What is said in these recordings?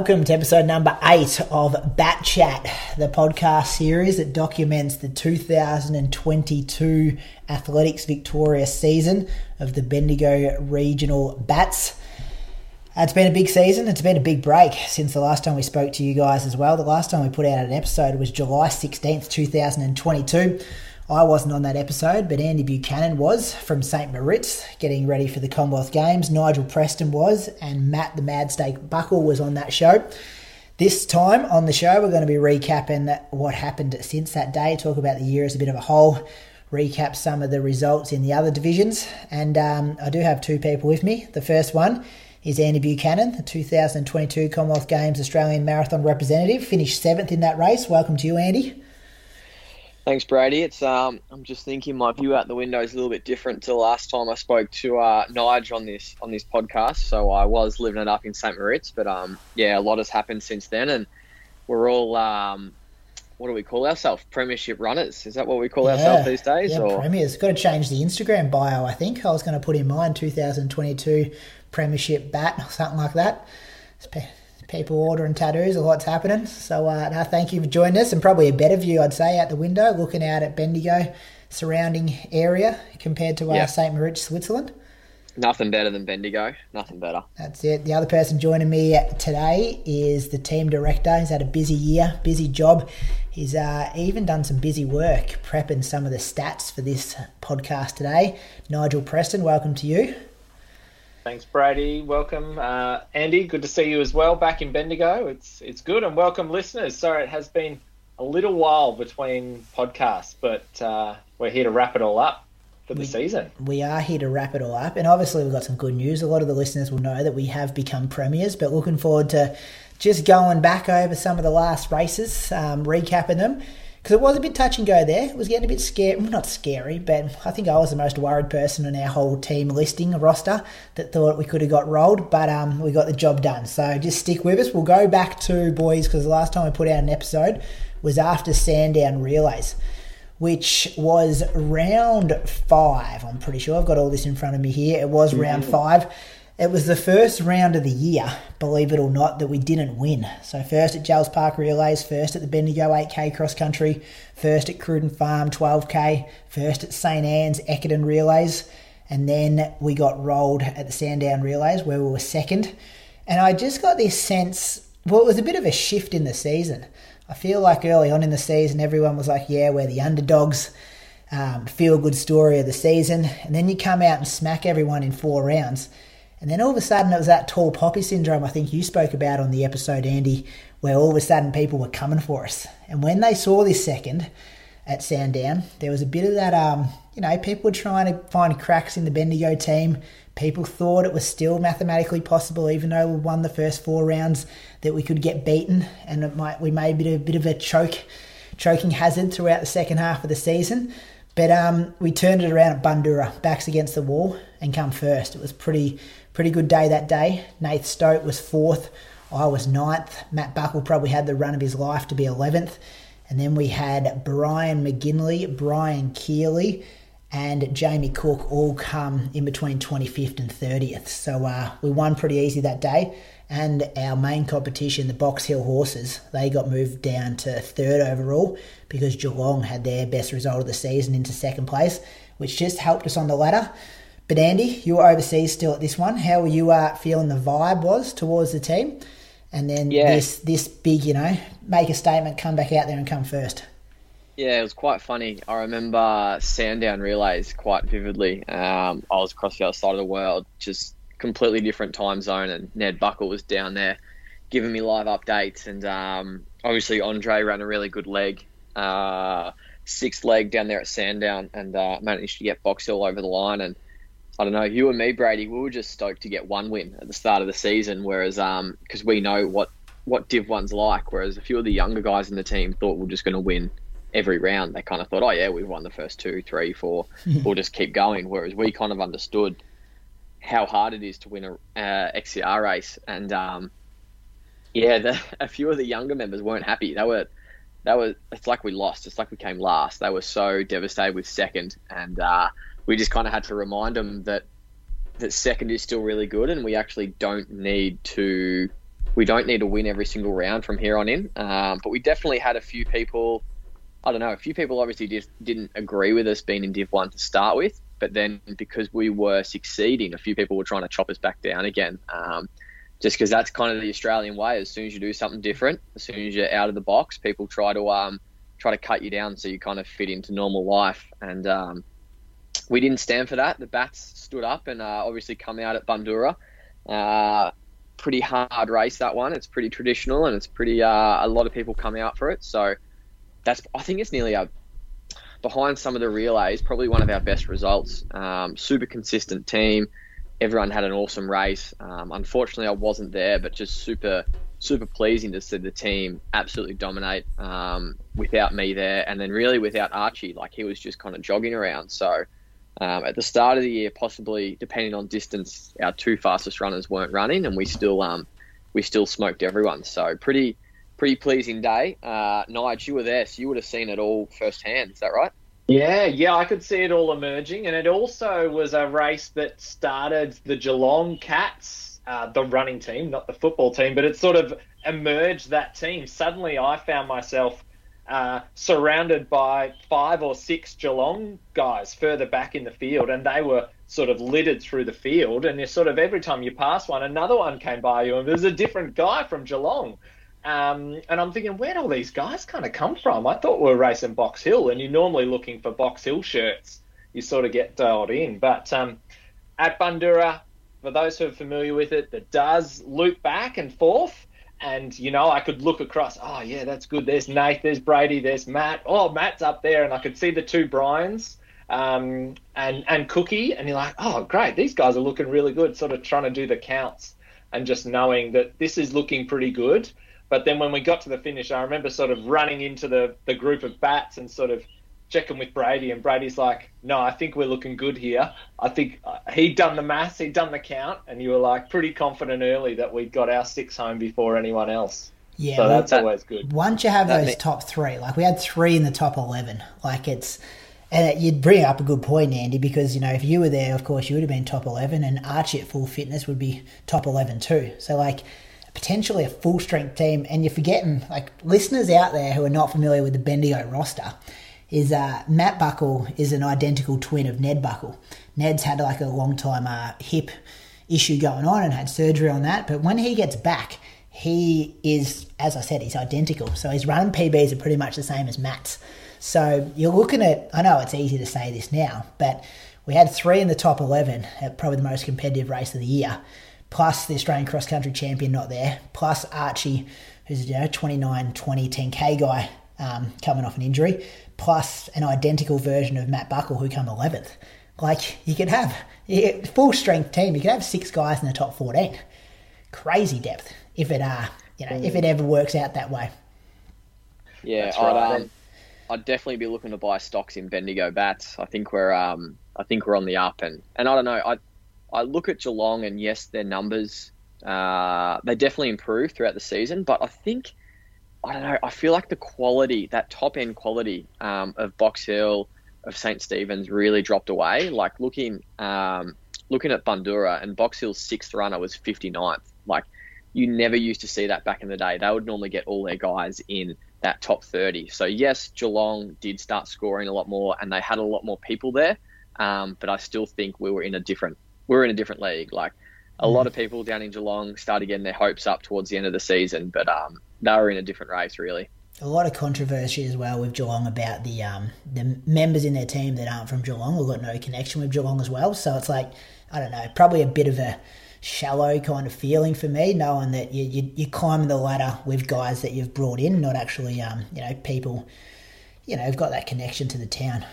Welcome to episode number eight of Bat Chat, the podcast series that documents the 2022 Athletics Victoria season of the Bendigo Regional Bats. Uh, it's been a big season. It's been a big break since the last time we spoke to you guys as well. The last time we put out an episode was July 16th, 2022. I wasn't on that episode, but Andy Buchanan was from St. Moritz getting ready for the Commonwealth Games. Nigel Preston was, and Matt the Mad Steak Buckle was on that show. This time on the show, we're going to be recapping what happened since that day, talk about the year as a bit of a whole, recap some of the results in the other divisions. And um, I do have two people with me. The first one is Andy Buchanan, the 2022 Commonwealth Games Australian Marathon representative, finished seventh in that race. Welcome to you, Andy. Thanks, Brady. It's um, I'm just thinking my view out the window is a little bit different to the last time I spoke to uh, Nige on this on this podcast. So I was living it up in St. Moritz, but um, yeah, a lot has happened since then, and we're all um, what do we call ourselves? Premiership runners? Is that what we call ourselves these days? Yeah, or Premiers. Got to change the Instagram bio, I think. I was going to put in mine 2022 Premiership bat or something like that. It's People ordering tattoos, or what's happening. So, uh, no, thank you for joining us, and probably a better view, I'd say, out the window, looking out at Bendigo surrounding area compared to uh, Yeah. St. Moritz, Switzerland. nothing better than Bendigo. Nothing better. That's it. The other person joining me today is the team director. He's had a busy year, busy job. He's uh, even done some busy work prepping some of the stats for this podcast today. Nigel Preston, welcome to you. Thanks, Brady. Welcome, uh, Andy. Good to see you as well back in Bendigo. It's it's good, and welcome listeners. Sorry, it has been a little while between podcasts, but uh, we're here to wrap it all up for the season. We are here to wrap it all up, and obviously we've got some good news. A lot of the listeners will know that we have become premiers, but looking forward to just going back over some of the last races, um, recapping them. Because it was a bit touch and go there. It was getting a bit scary. Well, not scary, but I think I was the most worried person in our whole team listing roster that thought we could have got rolled, but um, we got the job done. So just stick with us. We'll go back to boys because the last time we put out an episode was after Sandown Relays which was round five. I'm pretty sure I've got all this in front of me here. It was round five. It was the first round of the year, believe it or not, that we didn't win. So first at Jells Park Relays, first at the Bendigo 8K cross country, first at Cruden Farm 12K, first at St Anne's Eckerton Relays, and then we got rolled at the Sandown Relays where we were second. And I just got this sense, well, it was a bit of a shift in the season. I feel like early on in the season, everyone was like, yeah, we're the underdogs, um, feel good story of the season. And then you come out and smack everyone in four rounds. And then all of a sudden, it was that tall poppy syndrome I think you spoke about on the episode, Andy, where all of a sudden people were coming for us. And when they saw this second at Sandown, there was a bit of that, um, you know, people were trying to find cracks in the Bendigo team. People thought it was still mathematically possible, even though we won the first four rounds, that we could get beaten, and it might we may be a bit of a choke, choking hazard throughout the second half of the season. But um, we turned it around at Bundoora, backs against the wall, and come first. It was pretty pretty good day that day. Nath Stote was fourth. I was ninth. Matt Buckle probably had the run of his life to be 11th. And then we had Brian McGinley, Brian Keeley, and Jamie Cook all come in between 25th and 30th. So uh, we won pretty easy that day. And our main competition, the Box Hill Horses, they got moved down to third overall because Geelong had their best result of the season into second place, which just helped us on the ladder. But Andy, you were overseas still at this one. How were you uh, feeling the vibe was towards the team? And then Yeah. this this big, you know, make a statement, come back out there and come first. Yeah, it was quite funny. I remember Sandown relays quite vividly. Um, I was across the other side of the world, just completely different time zone, and Ned Buckle was down there giving me live updates. And um, obviously, Andre ran a really good leg, uh, sixth leg down there at Sandown, and uh, managed to get Box Hill over the line. And I don't know, you and me, Brady, we were just stoked to get one win at the start of the season, whereas um because we know what what Div One's like, whereas a few of the younger guys in the team thought we are just going to win every round. They kind of thought, oh yeah, we've won the first two, three, four, we'll just keep going. Whereas we kind of understood how hard it is to win a uh, XCR race, and um, yeah, the, a few of the younger members weren't happy. They were, they were. It's like we lost. It's like we came last. They were so devastated with second, and uh, we just kind of had to remind them that that second is still really good, and we actually don't need to. We don't need to win every single round from here on in. Um, but we definitely had a few people. I don't know. A few people obviously just didn't agree with us being in Div One to start with, but then because we were succeeding, a few people were trying to chop us back down again. Um, just because that's kind of the Australian way. As soon as you do something different, as soon as you're out of the box, people try to um, try to cut you down so you kind of fit into normal life. And um, we didn't stand for that. The bats stood up and uh, obviously come out at Bundoora. Uh, pretty hard race that one. It's pretty traditional and it's pretty. Uh, a lot of people come out for it. So that's. I think it's nearly a behind some of the relays, probably one of our best results. Um, super consistent team. Everyone had an awesome race. Um, unfortunately, I wasn't there, but just super, super pleasing to see the team absolutely dominate um, without me there, and then really without Archie. Like he was just kind of jogging around. So um, at the start of the year, possibly depending on distance, our two fastest runners weren't running, and we still um, we still smoked everyone. So pretty pretty pleasing day. Uh, Nige, you were there, so you would have seen it all firsthand. Is that right? Yeah, yeah, I could see it all emerging, and it also was a race that started the Geelong Cats, uh, the running team, not the football team, but it sort of emerged that team. Suddenly, I found myself uh, surrounded by five or six Geelong guys further back in the field, and they were sort of littered through the field. And you sort of every time you pass one, another one came by you, and there's a different guy from Geelong. Um, and I'm thinking, where'd all these guys kind of come from? I thought we were racing Box Hill, and you're normally looking for Box Hill shirts. You sort of get dialed in. But um, at Bundoora, for those who are familiar with it, that does loop back and forth. And, you know, I could look across, oh, yeah, that's good. There's Nate, there's Brady, there's Matt. Oh, Matt's up there. And I could see the two Bryans um, and, and Cookie. And you're like, oh, great. These guys are looking really good, sort of trying to do the counts and just knowing that this is looking pretty good. But then when we got to the finish, I remember sort of running into the, the group of bats and sort of checking with Brady. And Brady's like, no, I think we're looking good here. I think uh, he'd done the maths, he'd done the count. And you were like pretty confident early that we'd got our six home before anyone else. Yeah, So well, that's that- always good. once you have That those ma- top three, like we had three in the top eleven, like it's, and it, you'd bring up a good point, Andy, because you know if you were there, of course you would have been top eleven, and Archie at full fitness would be top eleven too. So like potentially a full strength team, and you're forgetting like listeners out there who are not familiar with the Bendigo roster. Is uh, Matt Buckle is an identical twin of Ned Buckle. Ned's had like a long time uh, hip issue going on and had surgery on that, but when he gets back, he is, as I said, he's identical. So his running PBs are pretty much the same as Matt's. So you're looking at, I know it's easy to say this now, but we had three in the top 11 at probably the most competitive race of the year, plus the Australian cross country champion not there, plus Archie, who's know 29, 20, 10k guy um, coming off an injury, plus an identical version of Matt Buckle who come 11th. Like you could have yeah, full strength team, you could have six guys in the top 14 crazy depth if it uh you know if it ever works out that way. Yeah, That's I'd, right. um, I'd definitely be looking to buy stocks in Bendigo bats. I think we're um, I think we're on the up, and and I don't know. I I look at Geelong, and yes, their numbers uh, they definitely improved throughout the season, but I think I don't know. I feel like the quality, that top end quality um, of Box Hill, of St Stephen's, really dropped away. Like looking um, looking at Bundoora and Box Hill's sixth runner was 59th. Like you never used to see that back in the day. They would normally get all their guys in that top 30. So yes, Geelong did start scoring a lot more, and they had a lot more people there. Um, but I still think we were in a different we were in a different league. Like a lot of people down in Geelong started getting their hopes up towards the end of the season, but um, they were in a different race really. A lot of controversy as well with Geelong about the um, the members in their team that aren't from Geelong or got no connection with Geelong as well. So it's like I don't know, probably a bit of a shallow kind of feeling for me, knowing that you, you, you're climbing the ladder with guys that you've brought in, not actually, um, you know, people, you know, have got that connection to the town.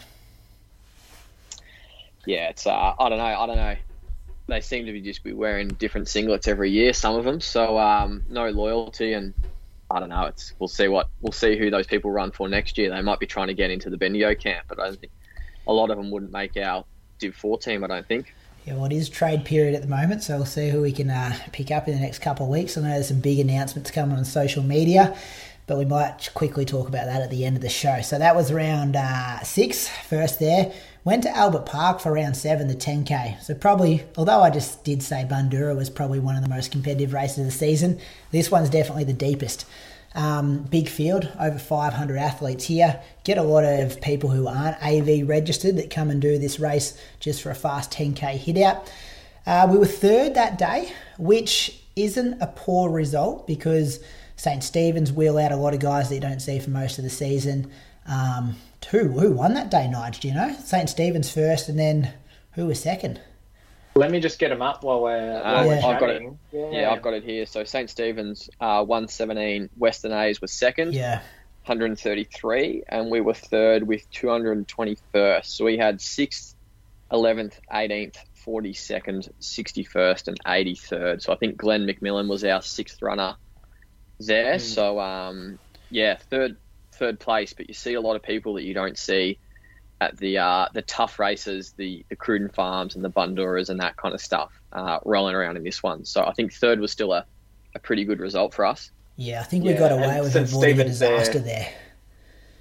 Yeah, it's uh, I don't know, I don't know. They seem to be just be wearing different singlets every year, some of them. So um, no loyalty, and I don't know. It's we'll see what we'll see who those people run for next year. They might be trying to get into the Bendigo camp, but I think a lot of them wouldn't make our Div Four team. I don't think. Yeah, well, it is trade period at the moment, so we'll see who we can uh, pick up in the next couple of weeks. I know there's some big announcements coming on social media, but we might quickly talk about that at the end of the show. So that was round uh, six, first there. Went to Albert Park for round seven, the 10K. So probably, although I just did say Bundoora was probably one of the most competitive races of the season, this one's definitely the deepest. Um, big field, over 500 athletes here. Get a lot of people who aren't AV registered that come and do this race just for a fast 10k hit out. Uh, we were third that day, which isn't a poor result because St. Stephen's wheel out a lot of guys that you don't see for most of the season. Um, who, who won that day, Nige? Do you know? St. Stephen's first, and then who was second? Let me just get them up while we're, while Uh, we're I've got it. chatting. Yeah, I've got it here. So St Stephen's uh, 117, Western A's was second, Yeah, 133, and we were third with 221st. So we had sixth, 11th, 18th, 42nd, 61st, and 83rd. So I think Glenn McMillan was our sixth runner there. Mm. So um, yeah, third third place. But you see a lot of people that you don't see at the uh, the tough races, the the Cruden Farms and the Bundooras and that kind of stuff, uh, rolling around in this one. So I think third was still a, a pretty good result for us. yeah. I think we got away with St. avoiding a Stephen's there. disaster there.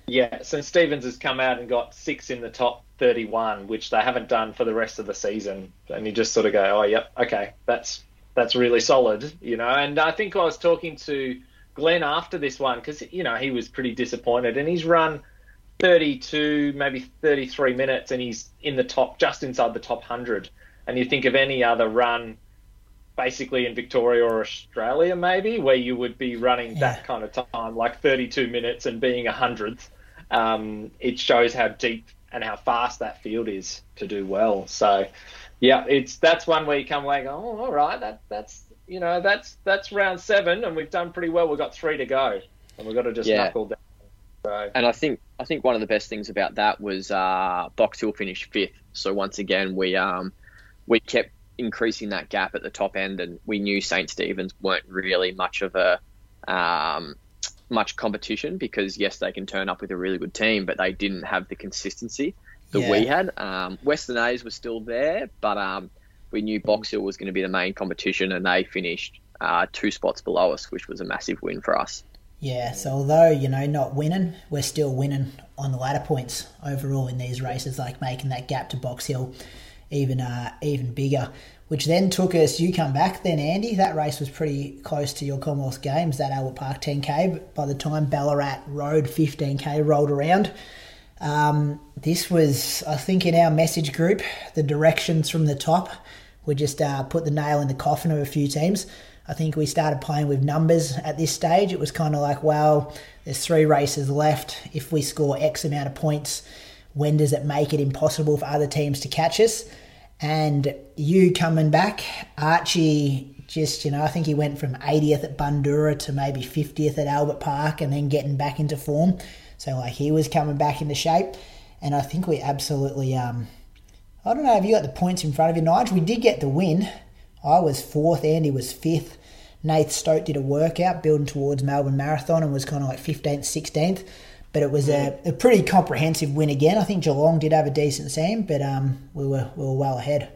Yeah, St. Stephen's has come out and got six in the top 31, which they haven't done for the rest of the season. And you just sort of go, oh, yep, okay, that's that's really solid, you know. And I think I was talking to Glenn after this one because, you know, he was pretty disappointed. And he's run 32, maybe 33 minutes, and he's in the top, just inside the top 100. And you think of any other run basically in Victoria or Australia, maybe, where you would be running Yeah. that kind of time, like 32 minutes and being a hundredth. Um, it shows how deep and how fast that field is to do well. So, yeah, it's that's one where you come away and go, oh, all right, that that's you know that's that's round seven, and we've done pretty well. We've got three to go, and we've got to just Yeah. knuckle down. So, And I think I think one of the best things about that was uh, Box Hill finished fifth. So once again, we um, we kept increasing that gap at the top end, and we knew St Stephen's weren't really much of a um, much competition because yes, they can turn up with a really good team, but they didn't have the consistency that Yeah. we had. Um, Western A's was still there, but um, we knew Box Hill was going to be the main competition, and they finished uh, two spots below us, which was a massive win for us. Yeah, so although, you know, not winning, we're still winning on the ladder points overall in these races, like making that gap to Box Hill even uh, even bigger. Which then took us, you come back then, Andy. That race was pretty close to your Commonwealth Games, that Albert Park 10K. But by the time Ballarat Road 15K rolled around, um, this was, I think, in our message group, the directions from the top. We just uh, put the nail in the coffin of a few teams. I think we started playing with numbers at this stage. It was kind of like, well, there's three races left. If we score X amount of points, when does it make it impossible for other teams to catch us? And you coming back, Archie just, you know, I think he went from 80th at Bundoora to maybe 50th at Albert Park and then getting back into form. So, like, he was coming back into shape. And I think we absolutely, um, I don't know, have you got the points in front of you, Nigel? We did get the win. I was fourth, Andy was fifth. Nath Stote did a workout building towards Melbourne Marathon and was kind of like 15th, 16th. but it was a, a pretty comprehensive win again. I think Geelong did have a decent team, but um, we were we were well ahead.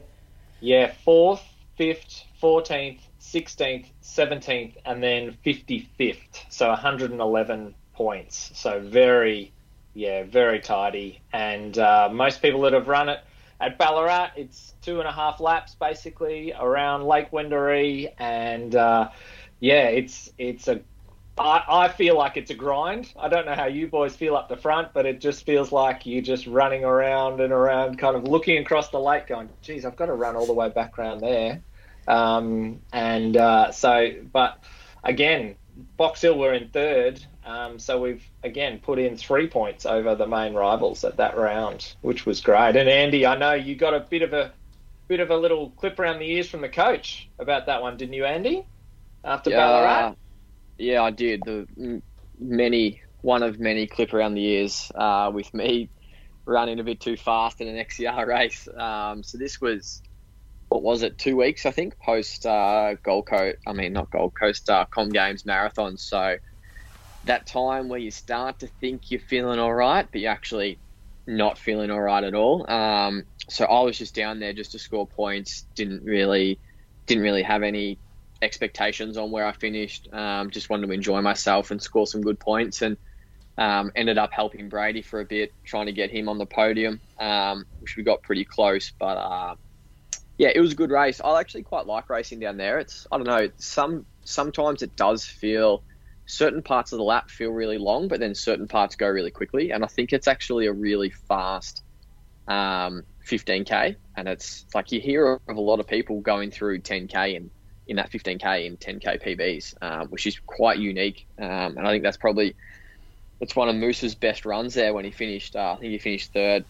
Yeah, fourth, fifth, fourteenth, sixteenth, seventeenth, and then fifty-fifth. So 111 points. So very, yeah, very tidy. And uh, most people that have run it at Ballarat, it's two and a half laps basically around Lake Wendouree, and uh, yeah, it's it's a I, I feel like it's a grind. I don't know how you boys feel up the front, but it just feels like you're just running around and around, kind of looking across the lake, going, "Geez, I've got to run all the way back around there." Um, and uh, so, but again, Box Hill were in third, um, so we've again put in three points over the main rivals at that round, which was great. And Andy, I know you got a bit of a bit of a little clip around the ears from the coach about that one, didn't you, Andy? After yeah, Ballarat. Yeah, I did. The many one of many clip around the ears uh, with me running a bit too fast in an XCR race. Um, so this was what was it? Two weeks, I think, post uh, Gold Coast. I mean, not Gold Coast, uh, Com Games marathon. So that time where you start to think you're feeling all right, but you're actually not feeling all right at all. Um, so I was just down there just to score points. Didn't really, didn't really have any expectations on where I finished. Um, just wanted to enjoy myself and score some good points, and um, ended up helping Brady for a bit, trying to get him on the podium, um, which we got pretty close. But uh, yeah, it was a good race. I actually quite like racing down there. It's I don't know some sometimes it does feel certain parts of the lap feel really long, but then certain parts go really quickly, and I think it's actually a really fast. Um, 15k and it's like you hear of a lot of people going through 10k and in that 15k and 10k PBs, um, which is quite unique. Um, and I think that's probably it's one of Moose's best runs there when he finished. Uh, I think he finished third.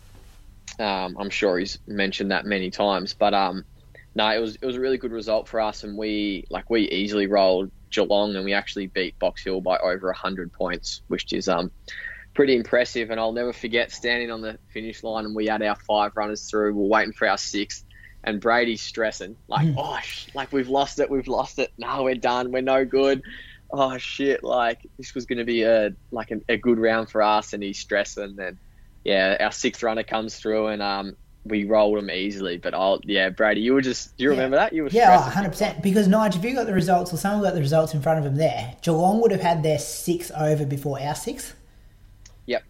Um, I'm sure he's mentioned that many times, but um, no, it was it was a really good result for us, and we like we easily rolled Geelong, and we actually beat Box Hill by over hundred points, which is um pretty impressive. And I'll never forget standing on the finish line, and we had our five runners through. We're waiting for our sixth and Brady's stressing like, mm. oh, sh- like we've lost it, we've lost it. No, we're done. We're no good. Oh shit! Like this was going to be a like a, a, good round for us, and he's stressing. And yeah, our sixth runner comes through, and um, we rolled them easily. But I'll yeah, Brady, you were just do you remember that? You were yeah, hundred percent. Because Nigel, if you got the results, or someone got the results in front of them there, Geelong would have had their six over before our six. Yep.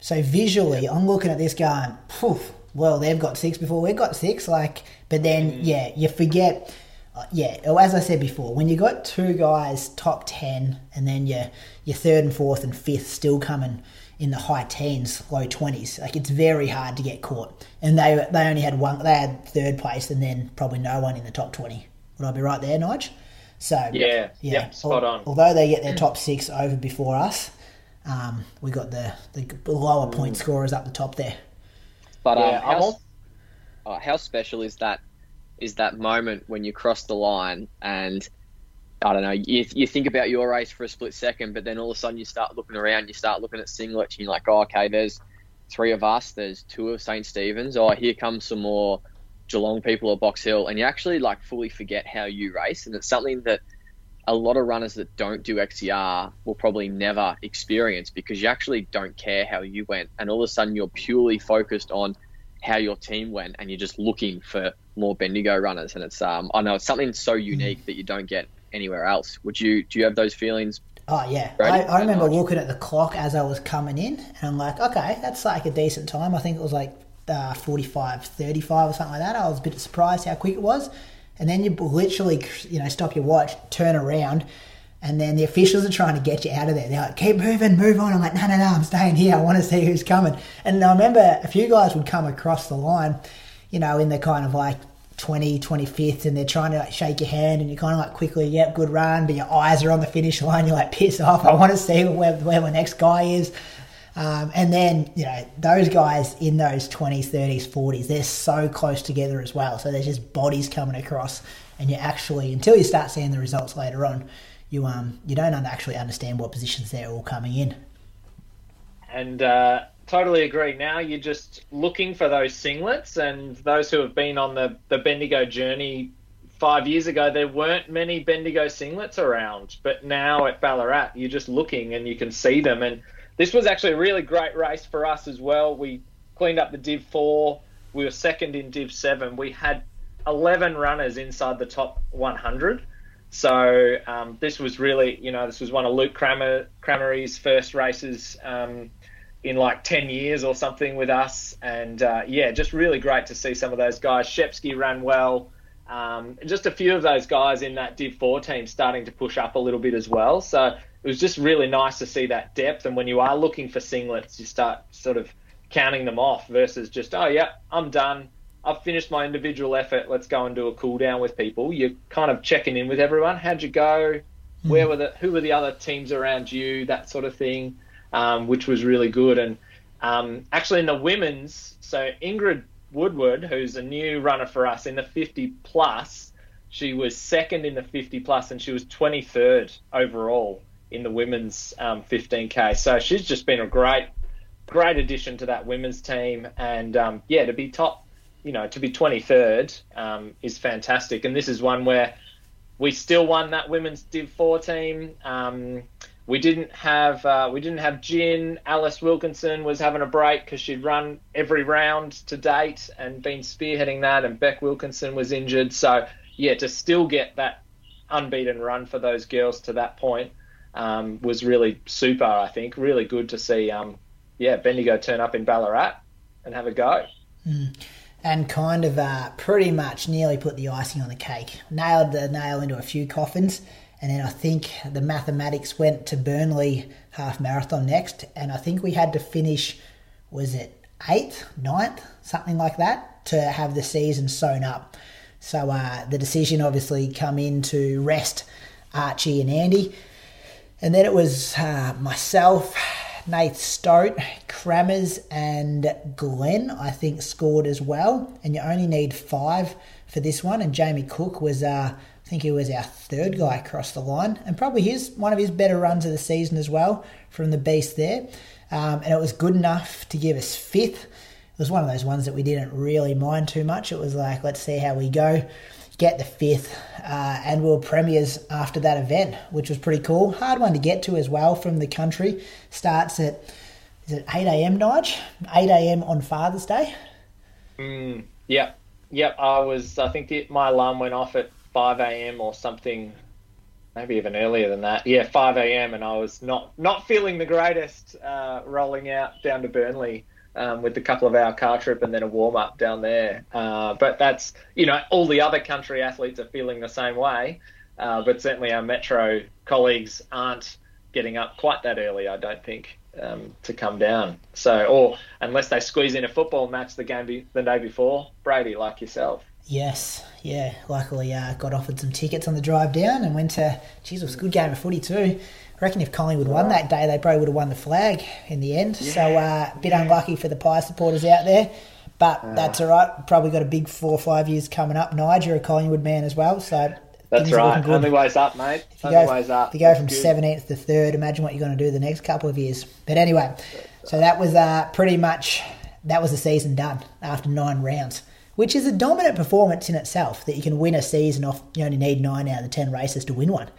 So visually, yep. I'm looking at this going, poof well, they've got six before we've got six. Like, but then, mm. yeah, you forget. Uh, yeah, as I said before, when you got two guys top ten, and then your your third and fourth and fifth still coming in the high teens, low twenties, like it's very hard to get caught. And they they only had one, they had third place, and then probably no one in the top twenty. Would I be right there, Nige? So yeah, yeah, yep, spot on. Although they get their top six over before us, um, we got the the lower point mm. scorers up the top there. But um, how, uh, how special is that? Is that moment when you cross the line and I don't know, you, you think about your race for a split second, but then all of a sudden you start looking around, you start looking at singlets, and you're like, oh, okay, there's three of us, there's two of St. Stephen's, oh, here comes some more Geelong people at Box Hill, and you actually like fully forget how you race, and it's something that a lot of runners that don't do XCR will probably never experience because you actually don't care how you went. And all of a sudden, you're purely focused on how your team went and you're just looking for more Bendigo runners. And it's, um, I know it's something so unique that you don't get anywhere else. Would you, do you have those feelings? Oh, yeah. I, I, remember looking at the clock as I was coming in and I'm like, okay, that's like a decent time. I think it was like uh, 45, 35 or something like that. I was a bit surprised how quick it was and then you literally, you know, stop your watch, turn around, and then the officials are trying to get you out of there. They're like, keep moving, move on. I'm like, no, no, no, I'm staying here. I want to see who's coming. And I remember a few guys would come across the line, you know, in the kind of like 20, 25th, and they're trying to like shake your hand, and you're kind of like quickly, yep, good run, but your eyes are on the finish line. You're like, piss off. I want to see where, where the next guy is. Um, and then, you know, those guys in those 20s, 30s, 40s, they're so close together as well. So there's just bodies coming across, and you actually, until you start seeing the results later on, you um you don't actually understand what positions they're all coming in. And uh, totally agree. Now you're just looking for those singlets, and those who have been on the, the Bendigo journey five years ago, there weren't many Bendigo singlets around, but now at Ballarat, you're just looking and you can see them. And this was actually a really great race for us as well. We cleaned up the Div 4. We were second in Div 7. We had 11 runners inside the top 100. So um, this was really, you know, this was one of Luke Kramer, Kramery's first races um, in like 10 years or something with us. And uh, yeah, just really great to see some of those guys. Shepsky ran well. Um, just a few of those guys in that Div 4 team starting to push up a little bit as well. So it was just really nice to see that depth. And when you are looking for singlets, you start sort of counting them off versus just, oh, yeah, I'm done. I've finished my individual effort. Let's go and do a cool down with people. You're kind of checking in with everyone. How'd you go? Mm. Where were the who were the other teams around you? That sort of thing, um, which was really good. And um, actually, in the women's, so Ingrid Woodward, who's a new runner for us in the 50 plus, she was second in the 50 plus, and she was 23rd overall in the women's um, 15k. So she's just been a great, great addition to that women's team. And um, yeah, to be top you know, to be 23rd um, is fantastic. And this is one where we still won that women's Div 4 team. We didn't have uh, we didn't have Jin. Alice Wilkinson was having a break because she'd run every round to date and been spearheading that. And Beck Wilkinson was injured. So yeah, to still get that unbeaten run for those girls to that point um, was really super. I think really good to see. Um, yeah, Bendigo turn up in Ballarat and have a go. Mm and kind of uh, pretty much nearly put the icing on the cake. Nailed the nail into a few coffins, and then I think the mathematics went to Burnley half marathon next, and I think we had to finish, was it eighth, ninth, something like that, to have the season sewn up. So uh, the decision obviously come in to rest Archie and Andy, and then it was uh, myself Nath Stote, Kramers, and Glenn, I think, scored as well. And you only need five for this one. And Jamie Cook was, uh, I think he was our third guy across the line, and probably his one of his better runs of the season as well from the beast there. Um, and it was good enough to give us fifth. It was one of those ones that we didn't really mind too much. It was like, let's see how we go get the fifth, uh, and we were premiers after that event, which was pretty cool. Hard one to get to as well from the country. Starts at is it eight a.m. Nige? Eight a.m. on Father's Day. Mm, yep, yep. I was. I think the, my alarm went off at five a.m. or something. Maybe even earlier than that. Yeah, 5 a.m. and I was not not feeling the greatest uh, rolling out down to Burnley um, with a couple of hour car trip and then a warm up down there. Uh, but that's you know all the other country athletes are feeling the same way, uh, but certainly our metro colleagues aren't getting up quite that early. I don't think. Um, to come down, so or unless they squeeze in a football match the game be, the day before, Brady like yourself. Yes, yeah. Luckily, uh, got offered some tickets on the drive down and went to. Geez, it was a good game of footy too. I reckon if Collingwood won that day, they probably would have won the flag in the end. Yeah. So uh, a bit unlucky for the Pie supporters out there. But uh, that's all right. Probably got a big four or five years coming up. Nigel, a Collingwood man as well. So that's right. Only ways up, mate. If you Only go, ways up. If you go from seventeenth to third, imagine what you're going to do the next couple of years. But anyway, so that was uh, pretty much that was the season done after nine rounds, which is a dominant performance in itself. That you can win a season off. You only need nine out of the ten races to win one.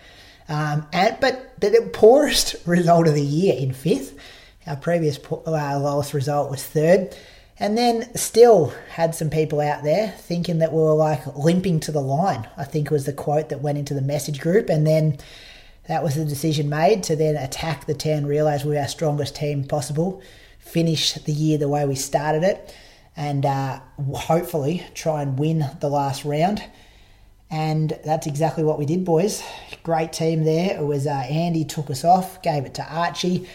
Um, and, but the poorest result of the year in fifth. Our previous uh, lowest result was third. And then still had some people out there thinking that we were like limping to the line, I think was the quote that went into the message group. And then that was the decision made to then attack the 10, realise we were our strongest team possible, finish the year the way we started it, and uh, hopefully try and win the last round. And that's exactly what we did, boys. Great team there. It was uh, Andy took us off, gave it to Archie,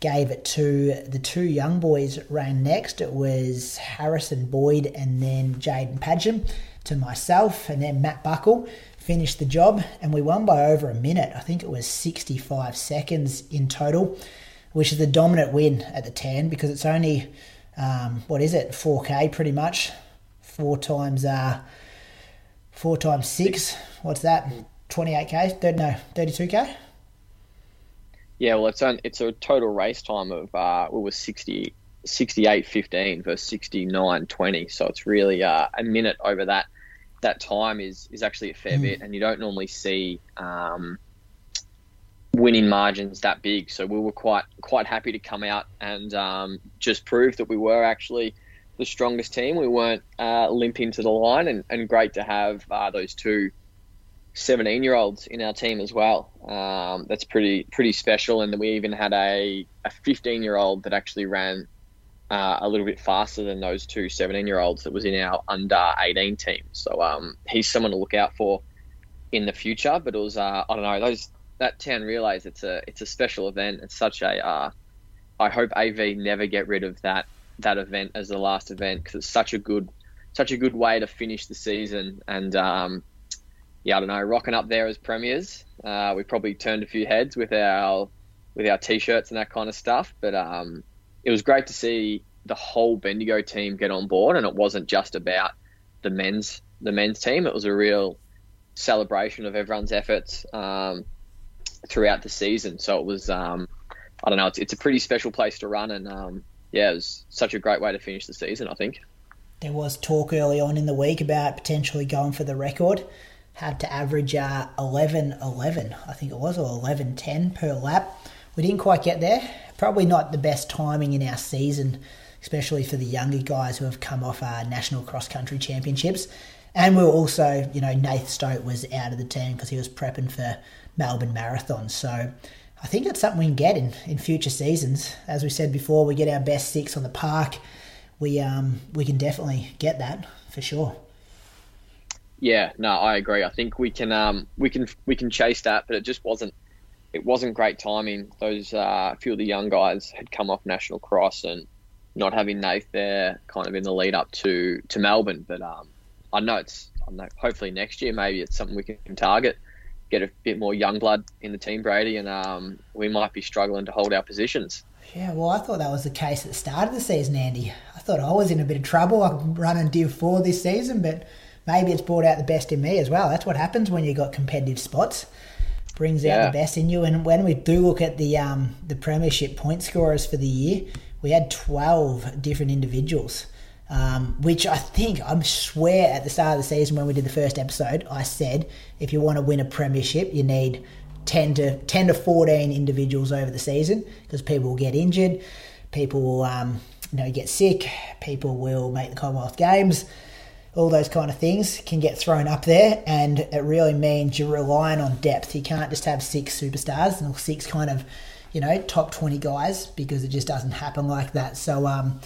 gave it to the two young boys ran next. It was Harrison Boyd and then Jaden Padgham to myself, and then Matt Buckle finished the job, and we won by over a minute. I think it was 65 seconds in total, which is the dominant win at the 10 because it's only, um, what is it, 4K pretty much, four times. Uh, Four times six. What's that? Twenty-eight k. No, thirty-two k. Yeah, well, it's on, it's a total race time of uh, it was 60, 68.15 versus 69.20. So it's really uh, a minute over that that time is is actually a fair mm. bit, and you don't normally see um, winning margins that big. So we were quite quite happy to come out and um, just prove that we were actually the strongest team. We weren't uh, limping to the line, and, and great to have uh, those two 17 year olds in our team as well. Um, that's pretty pretty special. And we even had a, a 15 year old that actually ran uh, a little bit faster than those two 17 year olds that was in our under 18 team. So um, he's someone to look out for in the future. But it was uh, I don't know those that Tan relays it's a it's a special event. It's such a uh, I hope AV never get rid of that that event as the last event because it's such a good such a good way to finish the season and um, yeah I don't know rocking up there as premiers uh, we probably turned a few heads with our with our t-shirts and that kind of stuff but um, it was great to see the whole Bendigo team get on board and it wasn't just about the men's the men's team it was a real celebration of everyone's efforts um, throughout the season so it was um, I don't know it's, it's a pretty special place to run and um, yeah, it was such a great way to finish the season, I think. There was talk early on in the week about potentially going for the record. Had to average uh, 11 11, I think it was, or 11 10 per lap. We didn't quite get there. Probably not the best timing in our season, especially for the younger guys who have come off our national cross country championships. And we were also, you know, Nath Stote was out of the team because he was prepping for Melbourne Marathon. So I think it's something we can get in, in future seasons. As we said before, we get our best six on the park. We um we can definitely get that for sure. Yeah, no, I agree. I think we can um we can we can chase that, but it just wasn't it wasn't great timing. Those uh, few of the young guys had come off national cross and not having Nath there, kind of in the lead up to to Melbourne. But um, I know it's I know hopefully next year maybe it's something we can target get a bit more young blood in the team, Brady, and um, we might be struggling to hold our positions. Yeah, well, I thought that was the case at the start of the season, Andy. I thought I was in a bit of trouble. I'm running Div 4 this season, but maybe it's brought out the best in me as well. That's what happens when you've got competitive spots. Brings out yeah. the best in you. And when we do look at the um, the premiership point scorers for the year, we had 12 different individuals um, which I think I swear at the start of the season when we did the first episode, I said if you want to win a premiership, you need ten to ten to fourteen individuals over the season because people will get injured, people will um, you know get sick, people will make the Commonwealth Games. All those kind of things can get thrown up there, and it really means you're relying on depth. You can't just have six superstars and six kind of, you know, top 20 guys because it just doesn't happen like that. So, um,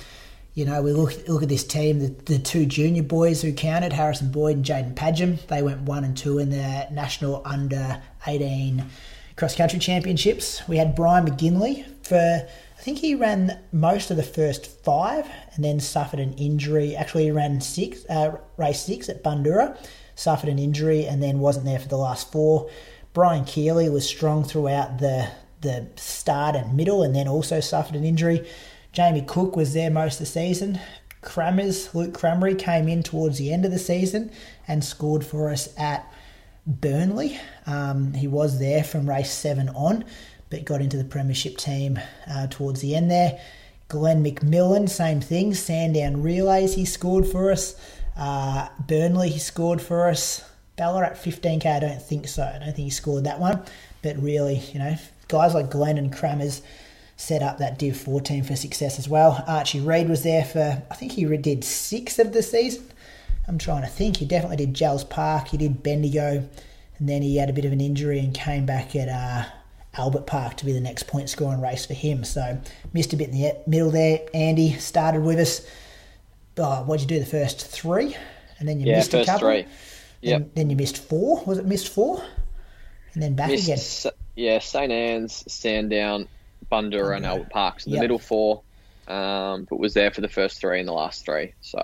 you know, we look look at this team. The, the two junior boys who counted, Harrison Boyd and Jaden Padgham, they went one and two in the national under eighteen cross country championships. We had Brian McGinley for I think he ran most of the first five and then suffered an injury. Actually, he ran six uh, race six at Bundoora, suffered an injury and then wasn't there for the last four. Brian Keeley was strong throughout the the start and middle, and then also suffered an injury. Jamie Cook was there most of the season. Crammers, Luke Cramry came in towards the end of the season and scored for us at Burnley. Um, he was there from race seven on, but got into the Premiership team uh, towards the end there. Glenn McMillan, same thing. Sandown Relays, he scored for us. Uh, Burnley, he scored for us. Ballarat 15k, I don't think so. I don't think he scored that one. But really, you know, guys like Glenn and Crammers set up that Div 14 for success as well. Archie Reid was there for, I think he did six of the season. I'm trying to think. He definitely did Jells Park, he did Bendigo, and then he had a bit of an injury and came back at uh, Albert Park to be the next point scoring race for him. So missed a bit in the middle there. Andy started with us. Oh, what'd you do the first three? And then you yeah, missed a couple. three. Yep. Then, then you missed four. Was it missed four? And then back missed, again. Yeah, St. Anne's, Sandown, Bundoora and Albert Parks, the yep. middle four, um, but was there for the first three and the last three. So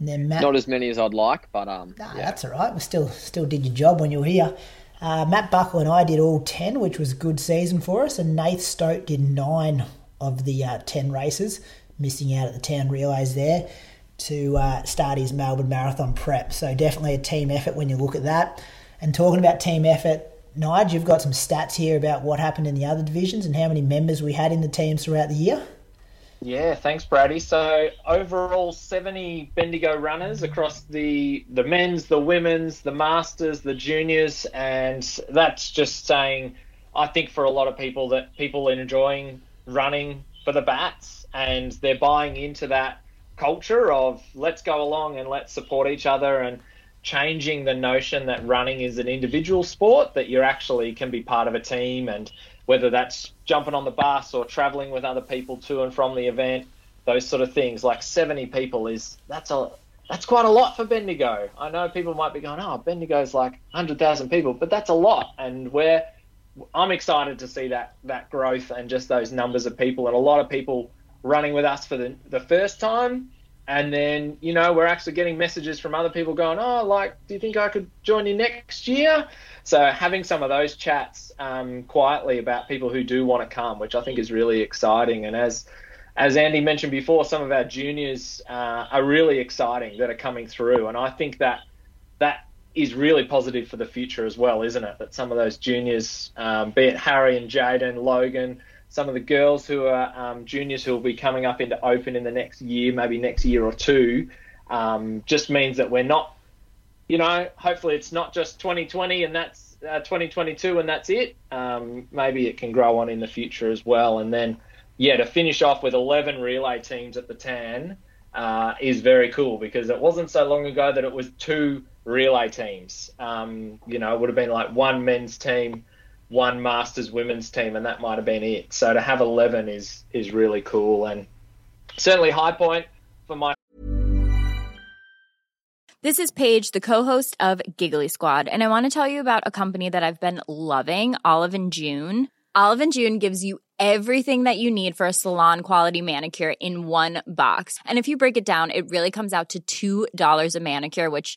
Matt, not as many as I'd like, but um, nah, yeah. that's all right. We still still did your job when you were here. Uh, Matt Buckle and I did all ten, which was a good season for us, and Nath Stote did nine of the uh, ten races, missing out at the Tan relays there to uh, start his Melbourne Marathon prep. So definitely a team effort when you look at that. And talking about team effort, Nige, you've got some stats here about what happened in the other divisions and how many members we had in the teams throughout the year. Yeah, thanks, Brady. So overall, seventy Bendigo runners across the the men's, the women's, the masters, the juniors, and that's just saying I think for a lot of people that people are enjoying running for the bats and they're buying into that culture of let's go along and let's support each other and changing the notion that running is an individual sport that you actually can be part of a team and whether that's jumping on the bus or traveling with other people to and from the event those sort of things like 70 people is that's a that's quite a lot for Bendigo. I know people might be going, "Oh, Bendigo's like 100,000 people," but that's a lot and we're I'm excited to see that that growth and just those numbers of people and a lot of people running with us for the, the first time and then you know we're actually getting messages from other people going oh like do you think i could join you next year? So having some of those chats um, quietly about people who do want to come which i think is really exciting. And as as andy mentioned before some of our juniors uh, are really exciting that are coming through. And i think that that is really positive for the future as well isn't it? That some of those juniors um, be it harry and jaden logan some of the girls who are um, juniors who will be coming up into open in the next year, maybe next year or two, um, just means that we're not, you know, hopefully it's not just 2020 and that's uh, 2022 and that's it. Um, maybe it can grow on in the future as well. And then, yeah, to finish off with 11 relay teams at the TAN uh, is very cool because it wasn't so long ago that it was two relay teams. Um, you know, it would have been like one men's team one Masters women's team, and that might have been it. So to have 11 is is really cool, and certainly high point for my. This is Paige, the co-host of Giggly Squad, and I want to tell you about a company that I've been loving, Olive and June. Olive and June gives you everything that you need for a salon quality manicure in one box. And if you break it down, it really comes out to $2 a manicure, which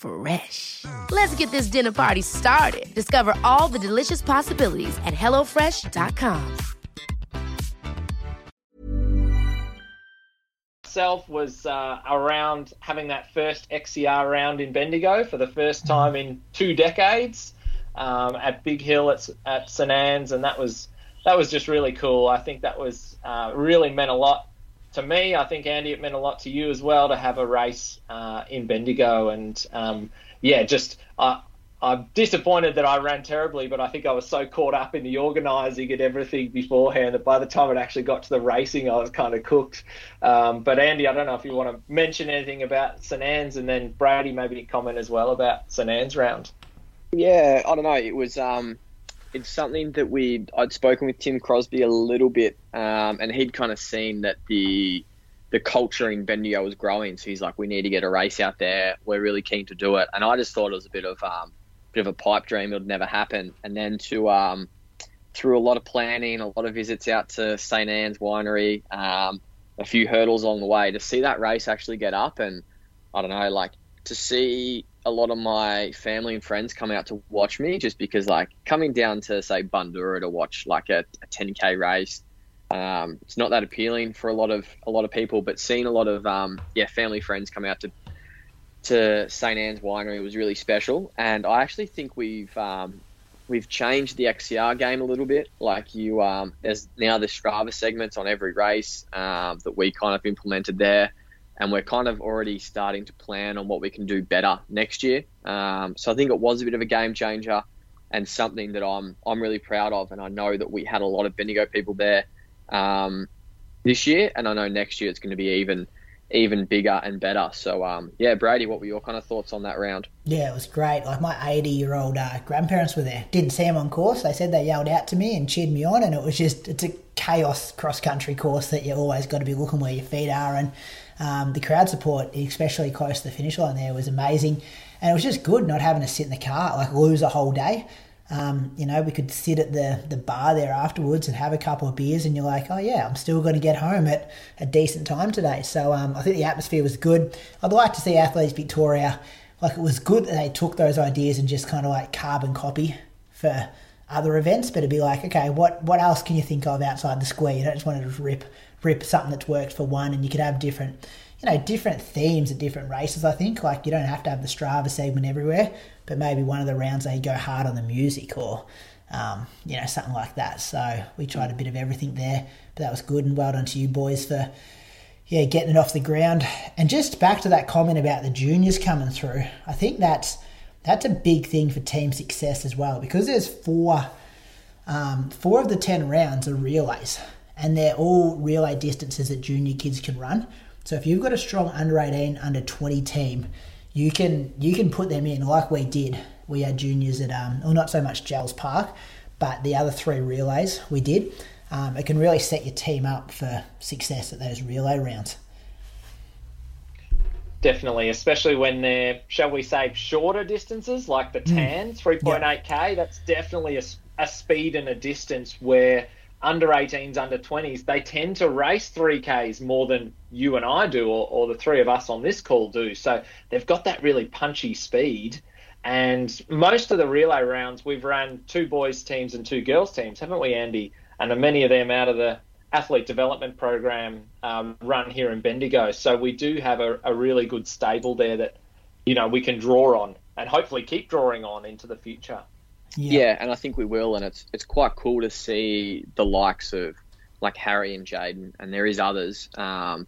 Fresh. Let's get this dinner party started. Discover all the delicious possibilities at HelloFresh.com. Self was uh, around having that first XCR round in Bendigo for the first time in two decades um, at Big Hill at, at St Anne's, and that was that was just really cool. I think that was uh, really meant a lot to me, I think Andy, it meant a lot to you as well to have a race uh, in Bendigo, and um, yeah, just uh, I'm disappointed that I ran terribly, but I think I was so caught up in the organising and everything beforehand that by the time it actually got to the racing, I was kind of cooked. Um, but Andy, I don't know if you want to mention anything about St Anne's, and then Brady maybe comment as well about St Anne's round. Yeah, I don't know. It was um, it's something that we I'd spoken with Tim Crosby a little bit, um, and he'd kind of seen that the the culture in Bendigo was growing. So he's like, we need to get a race out there. We're really keen to do it. And I just thought it was a bit of um, bit of a pipe dream. It would never happen. And then to um, through a lot of planning, a lot of visits out to St Anne's Winery, um, a few hurdles along the way to see that race actually get up. And I don't know, like to see a lot of my family and friends come out to watch me just because like coming down to say Bundoora to watch like a, a 10k race um, it's not that appealing for a lot of a lot of people but seeing a lot of um, yeah family friends come out to to St Anne's winery was really special. And I actually think we've um, we've changed the XCR game a little bit. Like you um, there's now the Strava segments on every race um, that we kind of implemented there and we're kind of already starting to plan on what we can do better next year. Um, so I think it was a bit of a game changer and something that I'm I'm really proud of, and I know that we had a lot of Bendigo people there um, this year, and I know next year it's going to be even even bigger and better. So um, yeah, Brady, what were your kind of thoughts on that round? Yeah, it was great. Like my 80 year old uh, grandparents were there. Didn't see them on course. They said they yelled out to me and cheered me on, and it was just it's a chaos cross country course that you always got to be looking where your feet are, and um, the crowd support, especially close to the finish line, there was amazing, and it was just good not having to sit in the car like lose a whole day. Um, you know, we could sit at the, the bar there afterwards and have a couple of beers, and you're like, oh yeah, I'm still going to get home at a decent time today. So um, I think the atmosphere was good. I'd like to see Athletics Victoria, like it was good that they took those ideas and just kind of like carbon copy for other events, but it'd be like, okay, what what else can you think of outside the square? You don't just want to rip rip something that's worked for one, and you could have different you know, different themes at different races, I think. Like, you don't have to have the Strava segment everywhere, but maybe one of the rounds they go hard on the music or, um, you know, something like that. So we tried a bit of everything there, but that was good. And well done to you boys for, yeah, getting it off the ground. And just back to that comment about the juniors coming through, I think that's that's a big thing for team success as well because there's four, um, four of the ten rounds are relays, and they're all relay distances that junior kids can run. So if you've got a strong under 18, under 20 team, you can you can put them in like we did. We had juniors at um, well not so much Jells Park, but the other three relays we did. Um, it can really set your team up for success at those relay rounds. Definitely, especially when they're, shall we say, shorter distances like the tan, mm. 3.8k. Yep. That's definitely a, a speed and a distance where under 18s, under 20s, they tend to race 3Ks more than you and I do, or, or the three of us on this call do. So they've got that really punchy speed. And most of the relay rounds, we've run two boys' teams and two girls' teams, haven't we, Andy? And many of them out of the athlete development program um, run here in Bendigo. So we do have a, a really good stable there that, you know, we can draw on and hopefully keep drawing on into the future. Yeah. yeah, and I think we will, and it's it's quite cool to see the likes of like Harry and Jaden, and there is others, um,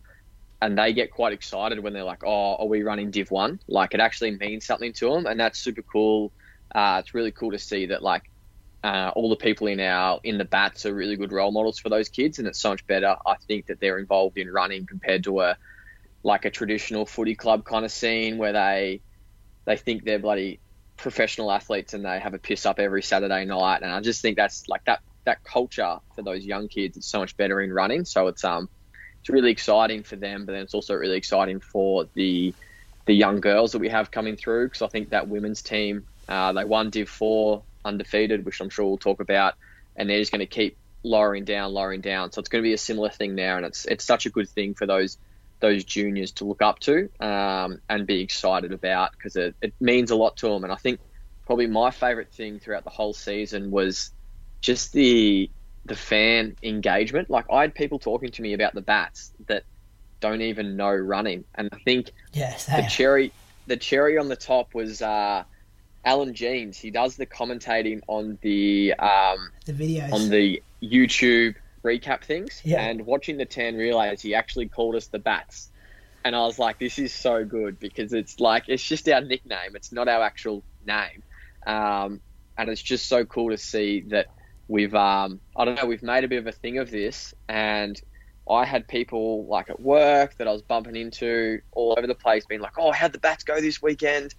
and they get quite excited when they're like, "Oh, are we running Div One?" Like it actually means something to them, and that's super cool. Uh, it's really cool to see that like uh, all the people in our in the bats are really good role models for those kids, and it's so much better. I think that they're involved in running compared to a like a traditional footy club kind of scene where they they think they're bloody professional athletes and they have a piss up every Saturday night. And I just think that's like that that culture for those young kids is so much better in running. So it's um it's really exciting for them, but then it's also really exciting for the the young girls that we have coming through because I think that women's team uh, they won Div Four undefeated, which I'm sure we'll talk about, and they're just going to keep lowering down, lowering down. So it's going to be a similar thing now, and it's it's such a good thing for those those juniors to look up to um, and be excited about because it, it means a lot to them. And I think probably my favourite thing throughout the whole season was just the the fan engagement. Like I had people talking to me about the bats that don't even know running, and I think yes, the cherry the cherry on the top was uh, Alan Jeans. He does the commentating on the um, the videos on the YouTube recap things. Yeah. And watching the tan relays, he actually called us the Bats. And I was like, this is so good because it's like, it's just our nickname. It's not our actual name. Um, and it's just so cool to see that we've, um, I don't know, we've made a bit of a thing of this. And I had people like at work that I was bumping into all over the place being like, oh, how'd the Bats go this weekend?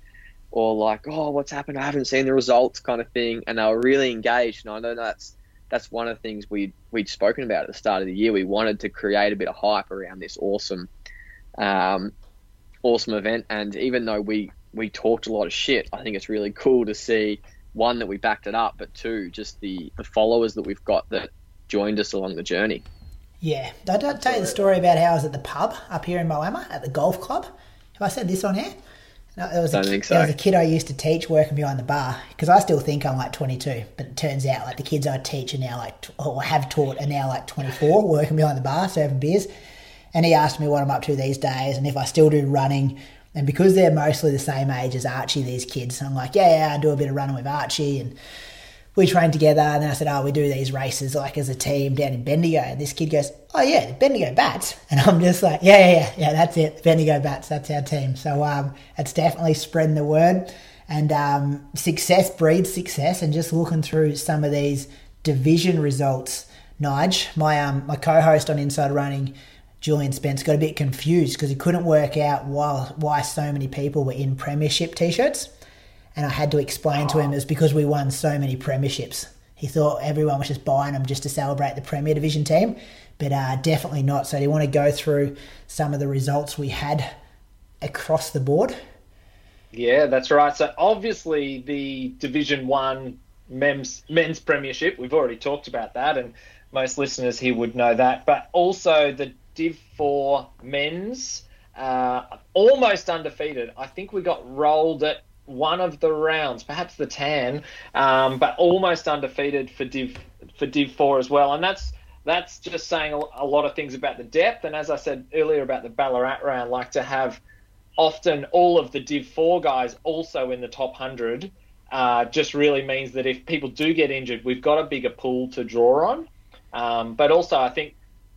Or like, oh, what's happened? I haven't seen the results kind of thing. And they were really engaged. And I know that's, that's one of the things we we'd spoken about at the start of the year. We wanted to create a bit of hype around this awesome, um, awesome event. And even though we we talked a lot of shit, I think it's really cool to see one that we backed it up, but two, just the the followers that we've got that joined us along the journey. Yeah, I don't tell you the story about how I was at the pub up here in Moama at the golf club. Have I said this on here? No, there was, a, so. there was a kid I used to teach working behind the bar because I still think I'm like 22, but it turns out like the kids I teach are now like or have taught are now like 24, working behind the bar serving beers. And he asked me what I'm up to these days and if I still do running. And because they're mostly the same age as Archie, these kids, I'm like, yeah, yeah, I do a bit of running with Archie and we trained together and then I said, oh, we do these races like as a team down in Bendigo. And this kid goes, oh, yeah, Bendigo Bats. And I'm just like, yeah, yeah, yeah, yeah that's it. Bendigo Bats, that's our team. So um, it's definitely spreading the word. And um, success breeds success. And just looking through some of these division results, Nige, my, um, my co-host on Inside Running, Julian Spence got a bit confused because he couldn't work out why, why so many people were in Premiership t shirts. And I had to explain to him it was because we won so many Premierships. He thought everyone was just buying them just to celebrate the Premier Division team, but uh, definitely not. So, do you want to go through some of the results we had across the board? Yeah, that's right. So, obviously, the Division One men's, men's Premiership, we've already talked about that, and most listeners here would know that. But also the Div 4 men's, uh, almost undefeated. I think we got rolled at one of the rounds, perhaps the tan, um, but almost undefeated for Div for Div 4 as well. And that's that's just saying a, lot of things about the depth. And as I said earlier about the Ballarat round, like to have often all of the Div 4 guys also in the top 100 uh, just really means that if people do get injured, we've got a bigger pool to draw on. Um, but also, I think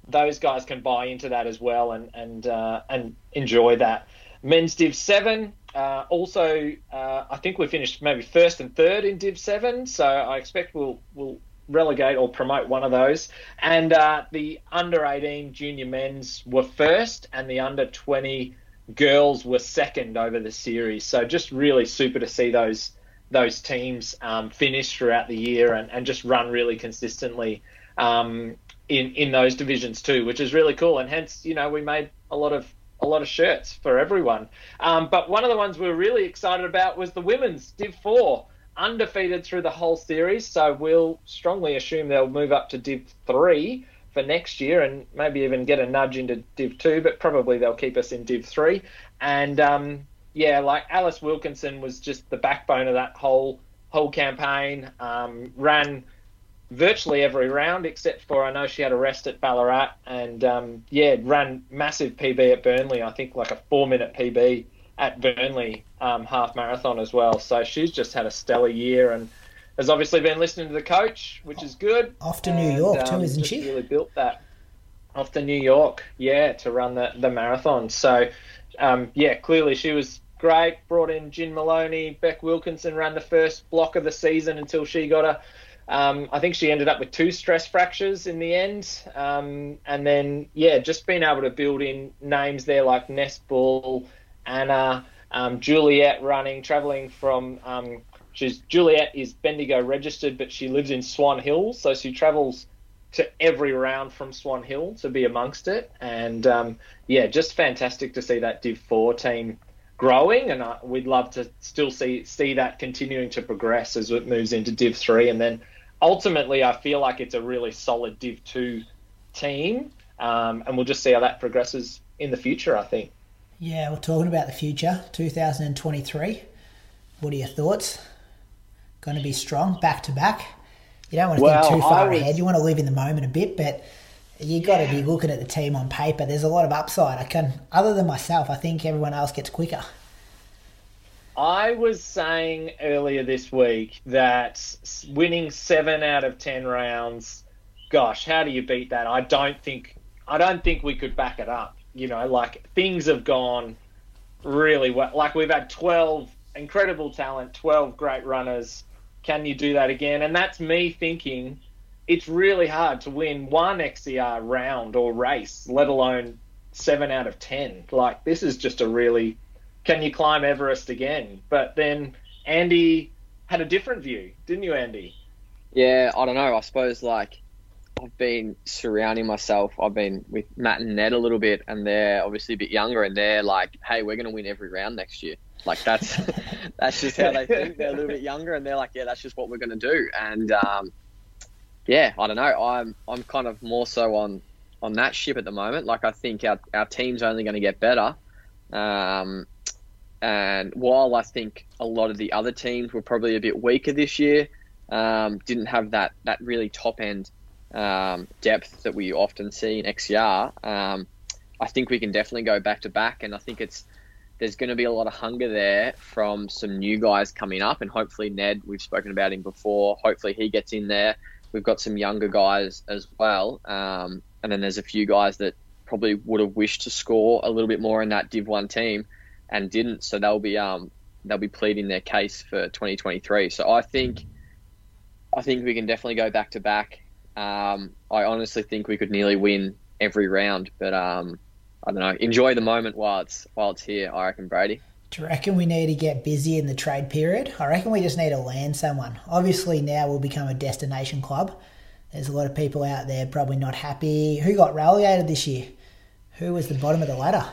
those guys can buy into that as well and and uh, and enjoy that. Men's Div Seven. Uh, also, uh, I think we finished maybe first and third in Div Seven, so I expect we'll we'll relegate or promote one of those. And uh, the under 18 junior men's were first, and the under 20 girls were second over the series. So just really super to see those those teams um, finish throughout the year and, and just run really consistently um, in in those divisions too, which is really cool. And hence, you know, we made a lot of a lot of shirts for everyone. Um, but one of the ones we are really excited about was the women's Div Four, undefeated through the whole series. So we'll strongly assume they'll move up to Div Three for next year, and maybe even get a nudge into Div Two. But probably they'll keep us in Div Three. And um, yeah, like Alice Wilkinson was just the backbone of that whole whole campaign. Um, ran virtually every round except for I know she had a rest at Ballarat and um, yeah ran massive PB at Burnley. I think like a four minute PB at Burnley um, half marathon as well. So she's just had a stellar year and has obviously been listening to the coach which is good. Off to New York too um, isn't she? really built that off to New York yeah to run the, the marathon. So um, yeah clearly she was great. Brought in Jin Maloney Beck Wilkinson ran the first block of the season until she got a um, I think she ended up with two stress fractures in the end. Um, and then, yeah, just being able to build in names there like Ness Anna, um, Juliet running, traveling from. Um, she's Juliet is Bendigo registered, but she lives in Swan Hill, so she travels to every round from Swan Hill to be amongst it. And um, yeah, just fantastic to see that Div Four team growing, and uh, we'd love to still see see that continuing to progress as it moves into Div Three, and then ultimately, I feel like it's a really solid Div 2 team, um, and we'll just see how that progresses in the future, I think. Yeah, we're talking about the future, 2023. What are your thoughts? Going to be strong, back to back. You don't want to well, think too far was... ahead. You want to live in the moment a bit, but you got to be looking at the team on paper. There's a lot of upside. I can, other than myself, I think everyone else gets quicker. I was saying earlier this week that winning seven out of ten rounds, gosh, how do you beat that? I don't think I don't think we could back it up. You know, like things have gone really well. Like we've had twelve incredible talent, twelve great runners. Can you do that again? And that's me thinking it's really hard to win one XCR round or race, let alone seven out of ten. Like this is just a really can you climb Everest again? But then Andy had a different view, didn't you, Andy? Yeah, I don't know. I suppose like I've been surrounding myself. I've been with Matt and Ned a little bit, and they're obviously a bit younger, and they're like, "Hey, we're going to win every round next year." Like that's that's just how they think. They're a little bit younger, and they're like, "Yeah, that's just what we're going to do." And um, yeah, I don't know. I'm I'm kind of more so on on that ship at the moment. Like I think our our team's only going to get better. Um, and while I think a lot of the other teams were probably a bit weaker this year, um, didn't have that, that really top end um, depth that we often see in XCR, um, I think we can definitely go back to back. And I think it's there's going to be a lot of hunger there from some new guys coming up. And hopefully, Ned, we've spoken about him before, hopefully he gets in there. We've got some younger guys as well. Um, and then there's a few guys that probably would have wished to score a little bit more in that Div 1 team and didn't. So they'll be um they'll be pleading their case for 2023. So I think I think we can definitely go back to back. Um, I honestly think we could nearly win every round. But um, I don't know. Enjoy the moment while it's while it's here. I reckon Brady. Do you reckon we need to get busy in the trade period? I reckon we just need to land someone. Obviously, now we'll become a destination club. There's a lot of people out there probably not happy. Who got relegated this year? Who was the bottom of the ladder?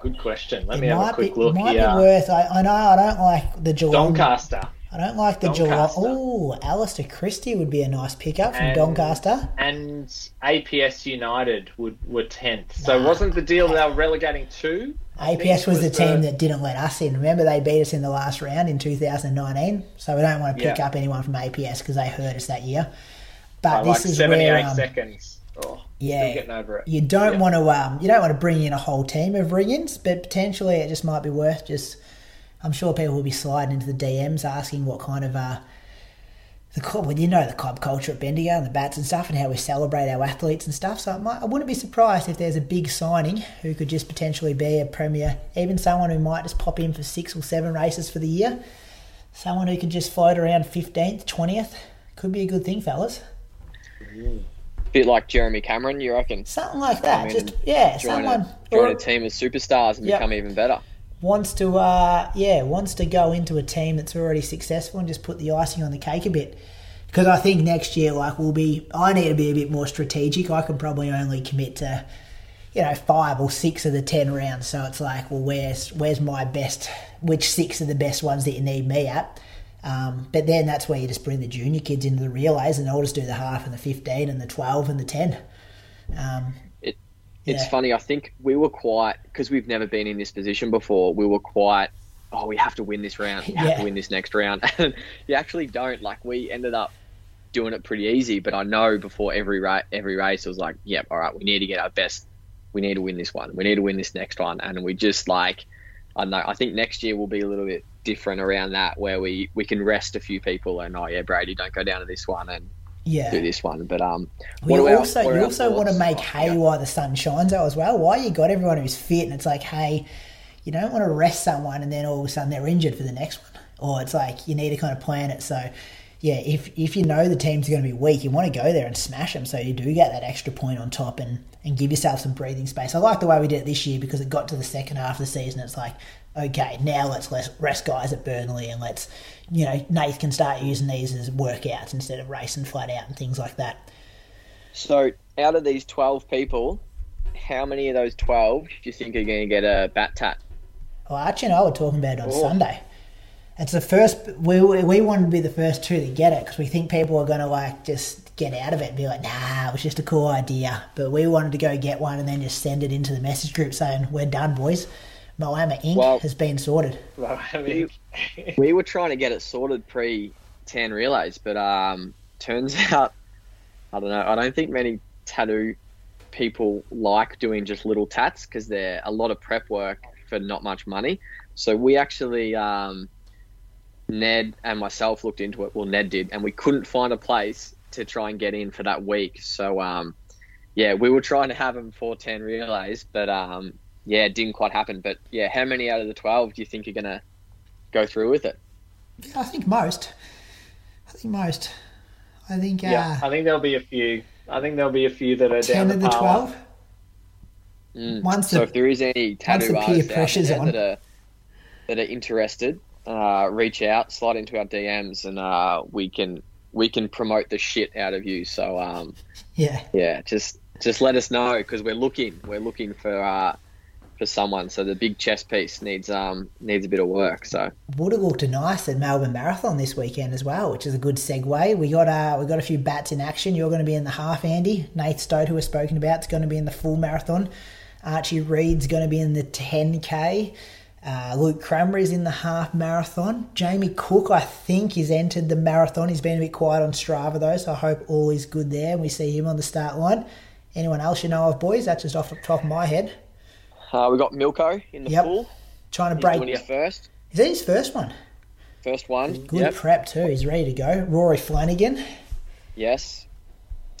Good question. Let it me have a might be, quick look might here. be worth. I, I know I don't like the Geelong. Doncaster. I don't like the Geelong. Oh, Alistair Christie would be a nice pickup from And- Doncaster. and APS United would, were tenth. So wasn't the deal that they were relegating two? I APS was the was team that didn't let us in. Remember, they beat us in the last round in 2019. So we don't want to pick Yeah. up anyone from APS because they hurt us that year. But by this like is seventy-eight where um, seconds. Oh, yeah, getting over it. you don't Yeah. want to um, you don't want to bring in a whole team of Riggins, but potentially it just might be worth just. I'm sure people will be sliding into the DMs asking what kind of uh, the club, well, you know the club culture at Bendigo and the bats and stuff, and how we celebrate our athletes and stuff. So I, might, I wouldn't be surprised if there's a big signing who could just potentially be a premier, even someone who might just pop in for six or seven races for the year. Someone who can just float around 15th, 20th. Could be a good thing, fellas. Bit like Jeremy Cameron, you reckon? Something like that. Just yeah, Join, someone a, join or- a team of superstars and Yep. become even better. wants to uh yeah wants to go into a team that's already successful and just put the icing on the cake a bit because I think next year like we'll be I need to be a bit more strategic I can probably only commit to you know five or six of the ten rounds so it's like well where's where's my best which six are the best ones that you need me at um, but then that's where you just bring the junior kids into the relays and they'll just do the half and the 15 and the 12 and the 10 um, It's Yeah. funny. I think we were quite because we've never been in this position before. We were quite. Oh, we have to win this round. We have Yeah. to win this next round. And you actually don't. Like we ended up doing it pretty easy. But I know before every ra- every race, it was like, yep, all right, we need to get our best. We need to win this one. We need to win this next one. And we just like, I don't know. I think next year will be a little bit different around that, where we we can rest a few people and oh yeah, Brady, don't go down to this one and yeah do this one. But um, We are our- also you also want to make Oh, hay yeah. while the sun shines out as well. Why you got everyone who's fit and it's like, hey, you don't want to rest someone and then all of a sudden they're injured for the next one. Or it's like you need to kind of plan it so yeah, if if you know the team's going to be weak, you want to go there and smash them so you do get that extra point on top and, and give yourself some breathing space. I like the way we did it this year because it got to the second half of the season. It's like, okay, now let's rest guys at Burnley and let's, you know, Nath can start using these as workouts instead of racing flat out and things like that. So, out of these 12 people, how many of those 12 do you think are going to get a bat tat? Well, Archie and I were talking about it on Oh. Sunday. It's the first. We we wanted to be the first two to get it because we think people are going to like just get out of it and be like, "Nah, it was just a cool idea." But we wanted to go get one and then just send it into the message group saying, "We're done, boys. Moama Inc. Well- has been sorted." Well, I mean, We were trying to get it sorted pre 10 relays, but um, turns out, I don't know, I don't think many tattoo people like doing just little tats because they're a lot of prep work for not much money. So, we actually, um, Ned and myself looked into it. Well, Ned did, and we couldn't find a place to try and get in for that week. So, um, yeah, we were trying to have them for 10 relays, but um, yeah, it didn't quite happen. But yeah, how many out of the 12 do you think are going to go through with it? I think most. I think most. I think uh, yeah, I think there'll be a few. I think there'll be a few that are ten down of the, the twelve. Mm. Once so the- if there is any tattoo the peer artists out pressure's there on. that are that are interested, uh, reach out, slide into our DMs, and uh, we can we can promote the shit out of you. So um, Yeah. yeah, just just let us know because we're looking we're looking for uh, for someone. So the big chess piece needs um needs a bit of work. So would have looked nice at Melbourne Marathon this weekend as well, which is a good segue. We got uh, we got a few bats in action. You're going to be in the half, Andy. Nath Stote, who we've spoken about, is going to be in the full marathon. Archie Reed's going to be in the 10k. Uh, Luke Cranberry's in the half marathon. Jamie Cook, I think, is entered the marathon. He's been a bit quiet on Strava though, so I hope all is good there. and We see him on the start line. Anyone else you know of, boys? That's just off the top of my head. uh, we got Milko in the Yep. pool. Trying to He's break. doing his first Is that his first one? first one. Good Yep. prep too. He's ready to go. Rory Flanagan. Yes.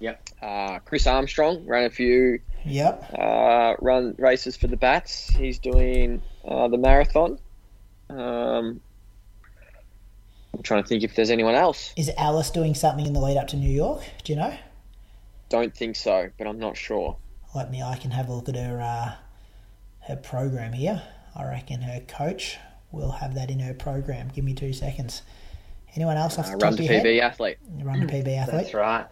Yep. Uh, Chris Armstrong ran a few Yep. uh, run races for the Bats. He's doing uh, the marathon. Um, I'm trying to think if there's anyone else. Is Alice doing something in the lead up to New York? Do you know? Don't think so, but I'm not sure. let me. I can have a look at her uh, her program here. I reckon her coach will have that in her program. Give me two seconds. Anyone else off the Uh, run of to your head? PB athlete. Run to PB athlete. That's right.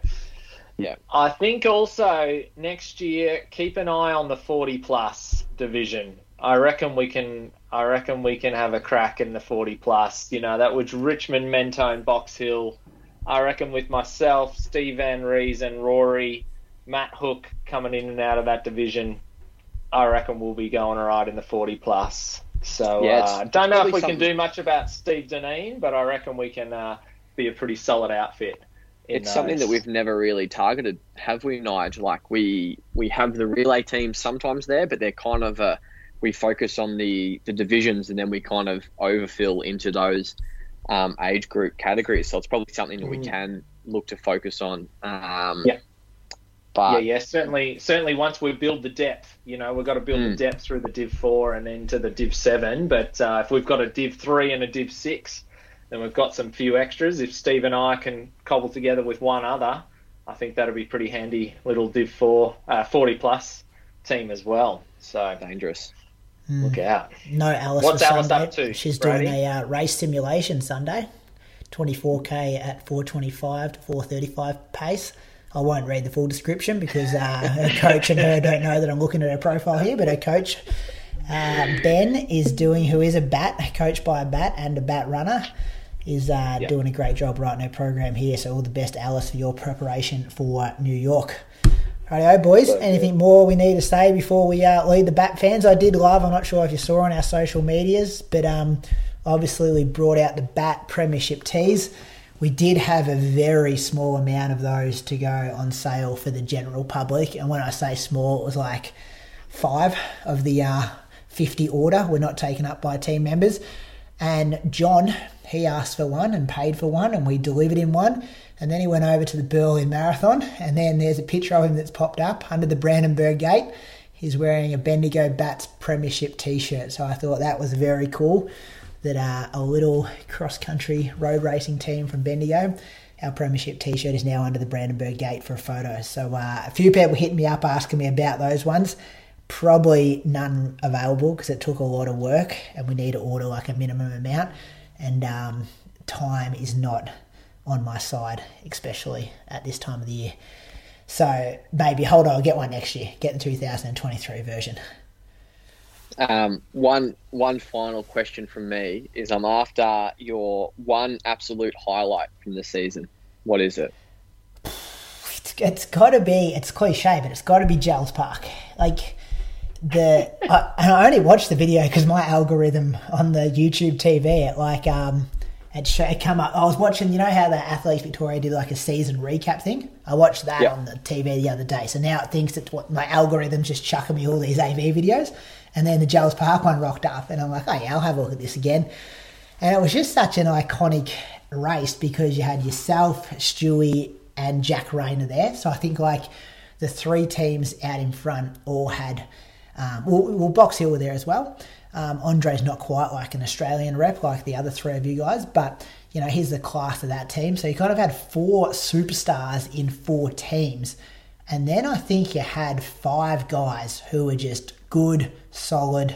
Yeah. I think also next year keep an eye on the 40 plus division. I reckon we can. I reckon we can have a crack in the 40 plus. You know that was Richmond, Mentone, Box Hill. I reckon with myself, Steve Van Rees, and Rory, Matt Hook coming in and out of that division. I reckon we'll be going all right in the 40 plus. So Yeah, uh, don't know if we can do much about Steve Deneen, but I reckon we can uh, be a pretty solid outfit. in It's something that we've never really targeted, have we, Nige? Like we we have the relay teams sometimes there, but they're kind of uh we focus on the the divisions and then we kind of overfill into those um, age group categories. So it's probably something that we Mm. can look to focus on. Um, Yeah. But yeah, yeah, certainly, certainly. Once we build the depth, you know, we've got to build the Mm. depth through the Div Four and then to the Div Seven. But uh, if we've got a Div Three and a Div Six, then we've got some few extras. If Steve and I can cobble together with one other, I think that'll be pretty handy. Little Div Four, uh, forty plus team as well. So dangerous. Look out. No Alice. What's Alice Sunday. up to, She's Brady? doing a uh, race simulation Sunday, 24k at 425 to 435 pace. I won't read the full description because uh, her coach and her don't know that I'm looking at her profile here, but her coach uh, Ben is doing, who is a bat, coached by a bat and a bat runner, is uh, Yeah. doing a great job writing her program here. So all the best, Alice, for your preparation for New York. Rightio, boys. Anything more we need to say before we uh, lead the Bat fans? I did love. I'm not sure if you saw on our social medias, but um, obviously we brought out the Bat Premiership tees. We did have a very small amount of those to go on sale for the general public, and when I say small, it was like five of the uh, 50 order were not taken up by team members. And John, he asked for one and paid for one, and we delivered him one. And then he went over to the Berlin Marathon, and then there's a picture of him that's popped up under the Brandenburg Gate. He's wearing a Bendigo Bats Premiership T-shirt, so I thought that was very cool. That uh, a little cross-country road racing team from Bendigo, our Premiership T-shirt is now under the Brandenburg Gate for a photo. So uh, a few people hit me up asking me about those ones. Probably none available because it took a lot of work, and we need to order like a minimum amount, and um, time is not on my side, especially at this time of the year. So maybe hold on, I'll get one next year. Get the 2023 version. Um, one one final question from me is: I'm after your one absolute highlight from the season. What is it? It's, it's got to be. It's cliche, but it's got to be Jells Park. Like the, I, and I only watched the video because my algorithm on the YouTube TV, it like um, it, show, it come up. I was watching. You know how the Athletics Victoria did like a season recap thing. I watched that Yeah. on the TV the other day. So now it thinks that what my algorithm's just chucking me all these AV videos, and then the Jells Park one rocked up, and I'm like, oh yeah, I'll have a look at this again. And it was just such an iconic race because you had yourself, Stewie, and Jack Rayner there. So I think like the three teams out in front all had, um, well, well, Box Hill were there as well. Um, Andre's not quite like an Australian rep like the other three of you guys, but you know he's the class of that team. So you kind of had four superstars in four teams, and then I think you had five guys who were just good, solid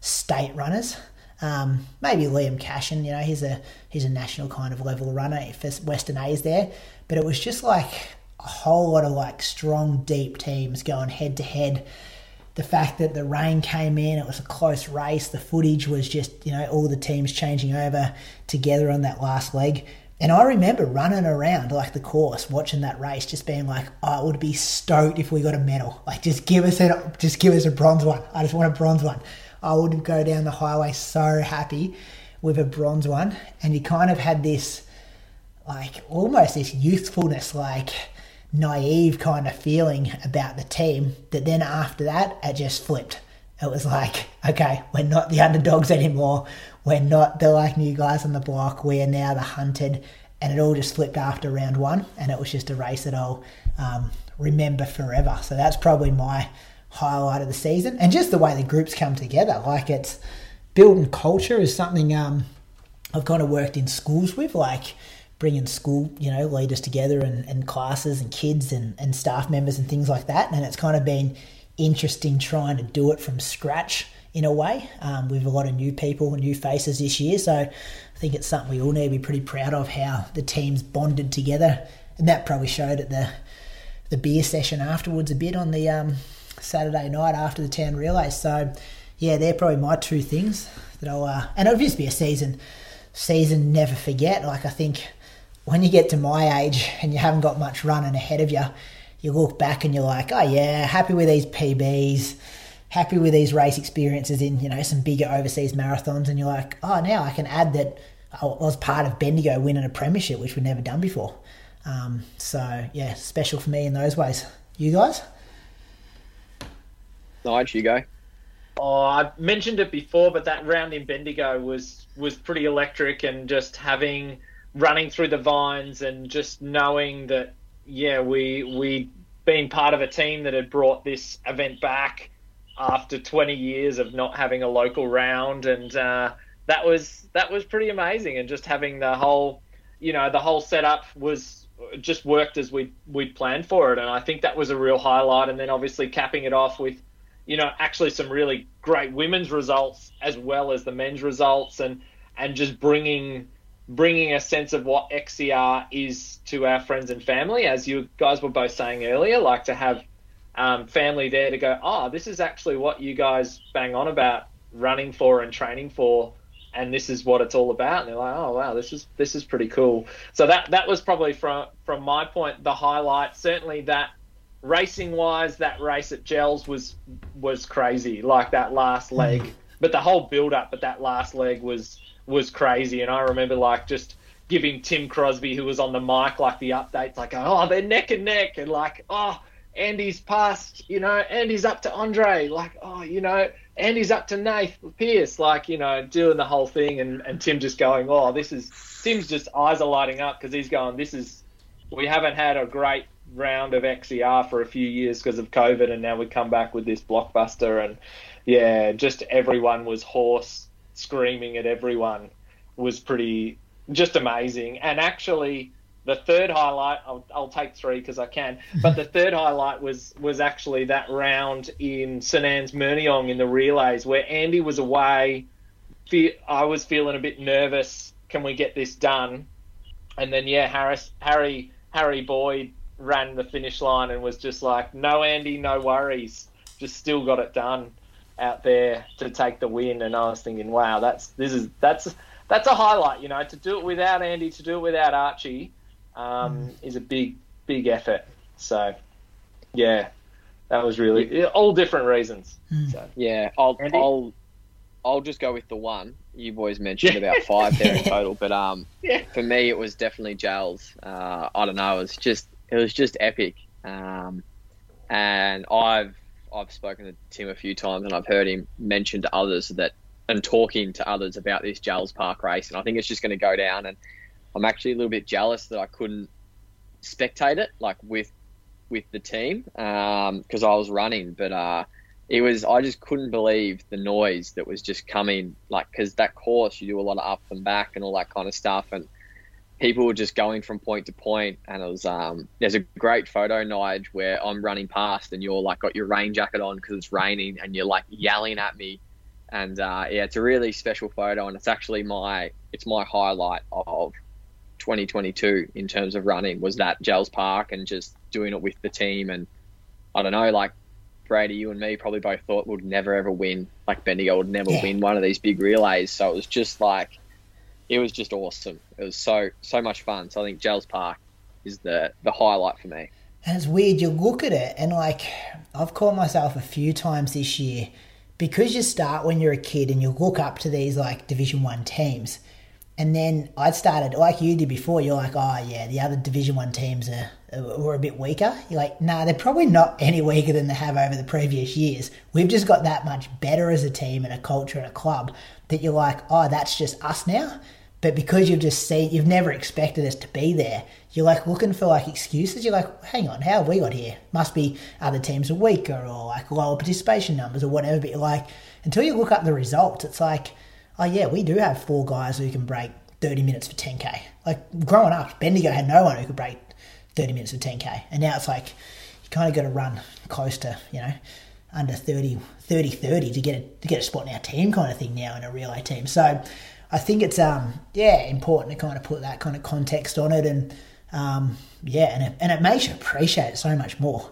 state runners. Um, maybe Liam Cashin, you know, he's a he's a national kind of level runner for Western A's there. But it was just like a whole lot of like strong, deep teams going head to head. The fact that the rain came in, it was a close race. The footage was just, you know, all the teams changing over together on that last leg. And I remember running around like the course, watching that race, just being like, "I would be stoked if we got a medal. Like, just give us a, just give us a bronze one. I just want a bronze one." I would go down the highway so happy with a bronze one, and you kind of had this, like, almost this youthfulness, like naive kind of feeling about the team. That then after that, it just flipped. It was like, okay, we're not the underdogs anymore. We're not the like new guys on the block. We are now the hunted, and it all just flipped after round one, and it was just a race that I'll um, remember forever. So that's probably my highlight of the season, and just the way the groups come together. Like it's building culture is something um, I've kind of worked in schools with, like bringing school, you know, leaders together and, and classes and kids and, and staff members and things like that. And it's kind of been interesting trying to do it from scratch in a way um, with a lot of new people new faces this year. So I think it's something we all need to be pretty proud of how the teams bonded together, and that probably showed at the the beer session afterwards a bit on the um, Saturday night after the town relay. So yeah, they're probably my two things that I'll uh, and it'll just be a season season never forget. Like I think when you get to my age and you haven't got much running ahead of you, you look back and you're like, oh yeah, happy with these PBs, happy with these race experiences in you know some bigger overseas marathons, and you're like, oh now I can add that I was part of Bendigo winning a premiership, which we'd never done before. Um, so yeah, special for me in those ways. You guys? Nige, you go. Oh, I mentioned it before, but that round in Bendigo was was pretty electric, and just having running through the vines and just knowing that yeah, we we been part of a team that had brought this event back after 20 years of not having a local round, and uh, that was that was pretty amazing. And just having the whole, you know, the whole setup was just worked as we we'd planned for it, and I think that was a real highlight. And then obviously capping it off with, you know, actually some really great women's results as well as the men's results, and and just bringing bringing a sense of what XCR is to our friends and family, as you guys were both saying earlier, like to have um, family there to go, oh, this is actually what you guys bang on about running for and training for, and this is what it's all about. And they're like, oh wow, this is this is pretty cool. So that that was probably from from my point the highlight. Certainly that racing wise, that race at Jells was was crazy. Like that last leg, but the whole build up, but that last leg was was crazy. And I remember like just giving Tim Crosby, who was on the mic, like the updates, like, oh, they're neck and neck, and like, oh, Andy's past, you know, Andy's up to Andre, like, oh, you know, Andy's up to Nath Pierce, like, you know, doing the whole thing, and, and Tim just going, oh, this is, Tim's just eyes are lighting up because he's going, this is, we haven't had a great round of XCR for a few years because of COVID, and now we come back with this blockbuster, and yeah, just everyone was hoarse screaming at everyone was pretty just amazing. And actually, the third highlight, I'll, I'll take three because I can, but the third highlight was was actually that round in St Anne's Myrniong in the relays where Andy was away. I was feeling a bit nervous. Can we get this done? And then yeah, Harris, Harry, Harry Boyd ran the finish line and was just like, "No, Andy, no worries. Just still got it done." Out there to take the win, and I was thinking, wow, that's this is that's that's a highlight. You know, to do it without Andy, to do it without Archie, um, mm. is a big big effort. So, yeah, that was really all different reasons. Mm. So, yeah, I'll Andy? I'll I'll just go with the one you boys mentioned about five there in total, but um, yeah. for me it was definitely Jells. Uh, I don't know, it was just it was just epic. Um, and I've I've spoken to Tim a few times and I've heard him mention to others that and talking to others about this Jells Park race, and I think it's just going to go down. And I'm actually a little bit jealous that I couldn't spectate it like with with the team because um, I was running, but uh, it was I just couldn't believe the noise that was just coming like because that course you do a lot of up and back and all that kind of stuff and people were just going from point to point, and it was um, there's a great photo, Nige, where I'm running past and you're like got your rain jacket on because it's raining, and you're like yelling at me, and uh, yeah, it's a really special photo, and it's actually my it's my highlight of 2022 in terms of running was that Jells Park and just doing it with the team, and I don't know, like Brady, you and me probably both thought we'd never ever win, like Bendigo would never yeah. win one of these big relays, so it was just like it was just awesome. It was so so much fun. So I think Jells Park is the the highlight for me. And it's weird. You look at it, and like I've caught myself a few times this year because you start when you're a kid and you look up to these like Division One teams. And then I'd started like you did before. You're like, oh yeah, the other Division One teams are were a bit weaker. You're like, nah, they're probably not any weaker than they have over the previous years. We've just got that much better as a team and a culture and a club that you're like, oh, that's just us now. But because you've just seen, you've never expected us to be there, you're like looking for like excuses. You're like, hang on, how have we got here? Must be other teams are weaker or like lower participation numbers or whatever. But like, until you look up the results, it's like, oh yeah, we do have four guys who can break 30 minutes for 10k. Like growing up, Bendigo had no one who could break 30 minutes for 10k, and now it's like you kind of got to run close to, you know, under 30, 30, 30 to get a, to get a spot in our team kind of thing now in a relay team. So I think it's um yeah important to kind of put that kind of context on it and um, yeah and it, and it makes you appreciate it so much more.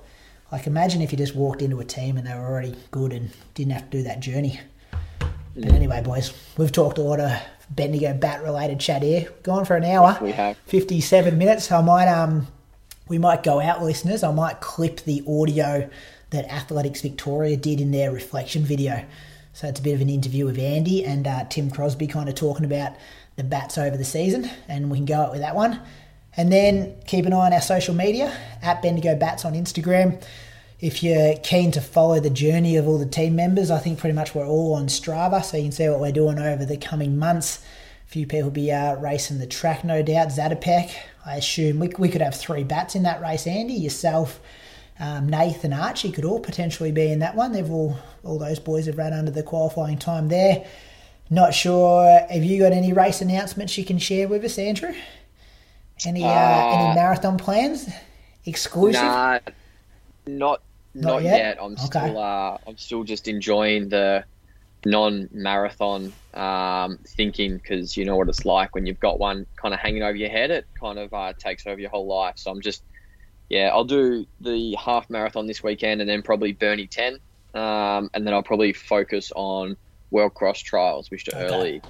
Like imagine if you just walked into a team and they were already good and didn't have to do that journey. But anyway, boys, we've talked a lot of Bendigo bat related chat here. Gone for an hour. We have. fifty-seven minutes. I might um, we might go out, listeners. I might clip the audio that Athletics Victoria did in their reflection video. So it's a bit of an interview with Andy and uh, Tim Crosby, kind of talking about the bats over the season, and we can go out with that one. And then keep an eye on our social media at Bendigo Bats on Instagram. If you're keen to follow the journey of all the team members, I think pretty much we're all on Strava, so you can see what we're doing over the coming months. A few people will be uh, racing the track, no doubt. Zatopek, I assume we, we could have three bats in that race. Andy, yourself, um, Nathan, Archie could all potentially be in that one. They've all all those boys have run under the qualifying time there. Not sure. Have you got any race announcements you can share with us, Andrew? Any uh, Uh, any marathon plans? Exclusive? Nah, not Not not, yet? yet? I'm Okay. still uh, I'm still just enjoying the non-marathon um, thinking because you know what it's like when you've got one kind of hanging over your head. It kind of uh, takes over your whole life. So I'm just yeah, I'll do the half marathon this weekend and then probably Burnie 10, um, and then I'll probably focus on World Cross Trials, which are Okay. early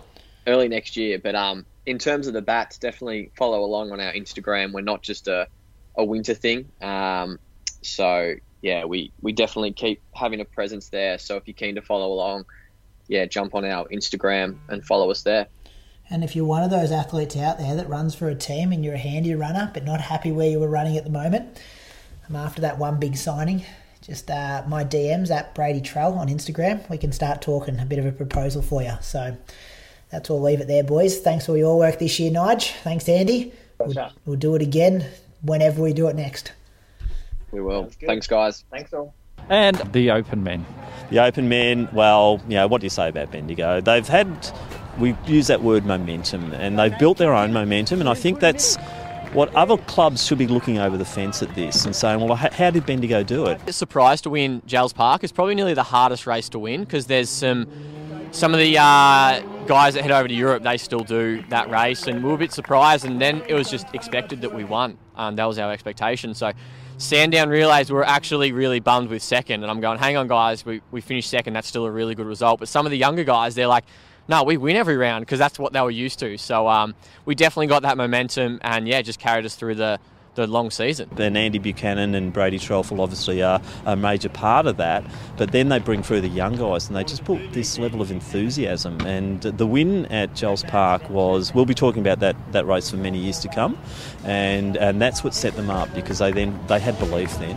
early next year. But um, in terms of the bats, definitely follow along on our Instagram. We're not just a, a winter thing. Um, so yeah, we, we definitely keep having a presence there. So if you're keen to follow along, yeah, jump on our Instagram and follow us there. And if you're one of those athletes out there that runs for a team and you're a handy runner but not happy where you were running at the moment, I'm after that one big signing. Just uh, my DMs at Brady Trell on Instagram. We can start talking a bit of a proposal for you. So that's all. Leave it there, boys. Thanks for your work this year, Nige. Thanks, Andy. We'll, we'll do it again whenever we do it next. We will. Thanks, guys. Thanks all. And the open men. The open men, well, you know, what do you say about Bendigo? They've had, we use that word momentum, and they've built their own momentum, and I think that's what other clubs should be looking over the fence at this and saying, well, how did Bendigo do it? A surprise to win Jells Park. is probably nearly the hardest race to win because there's some some of the uh, guys that head over to Europe. They still do that race, and we were a bit surprised. And then it was just expected that we won. Um, that was our expectation. So. Sandown realised we were actually really bummed with second, and I'm going, hang on, guys, we, we finished second. That's still a really good result. But some of the younger guys, they're like, no, we win every round because that's what they were used to. So um, we definitely got that momentum, and yeah, just carried us through the, the long season. Then Andy Buchanan and Brady Threlfall obviously are a major part of that, but then they bring through the young guys and they just put this level of enthusiasm. And the win at Jells Park was, we'll be talking about that, that race for many years to come, and, and that's what set them up because they then they had belief then.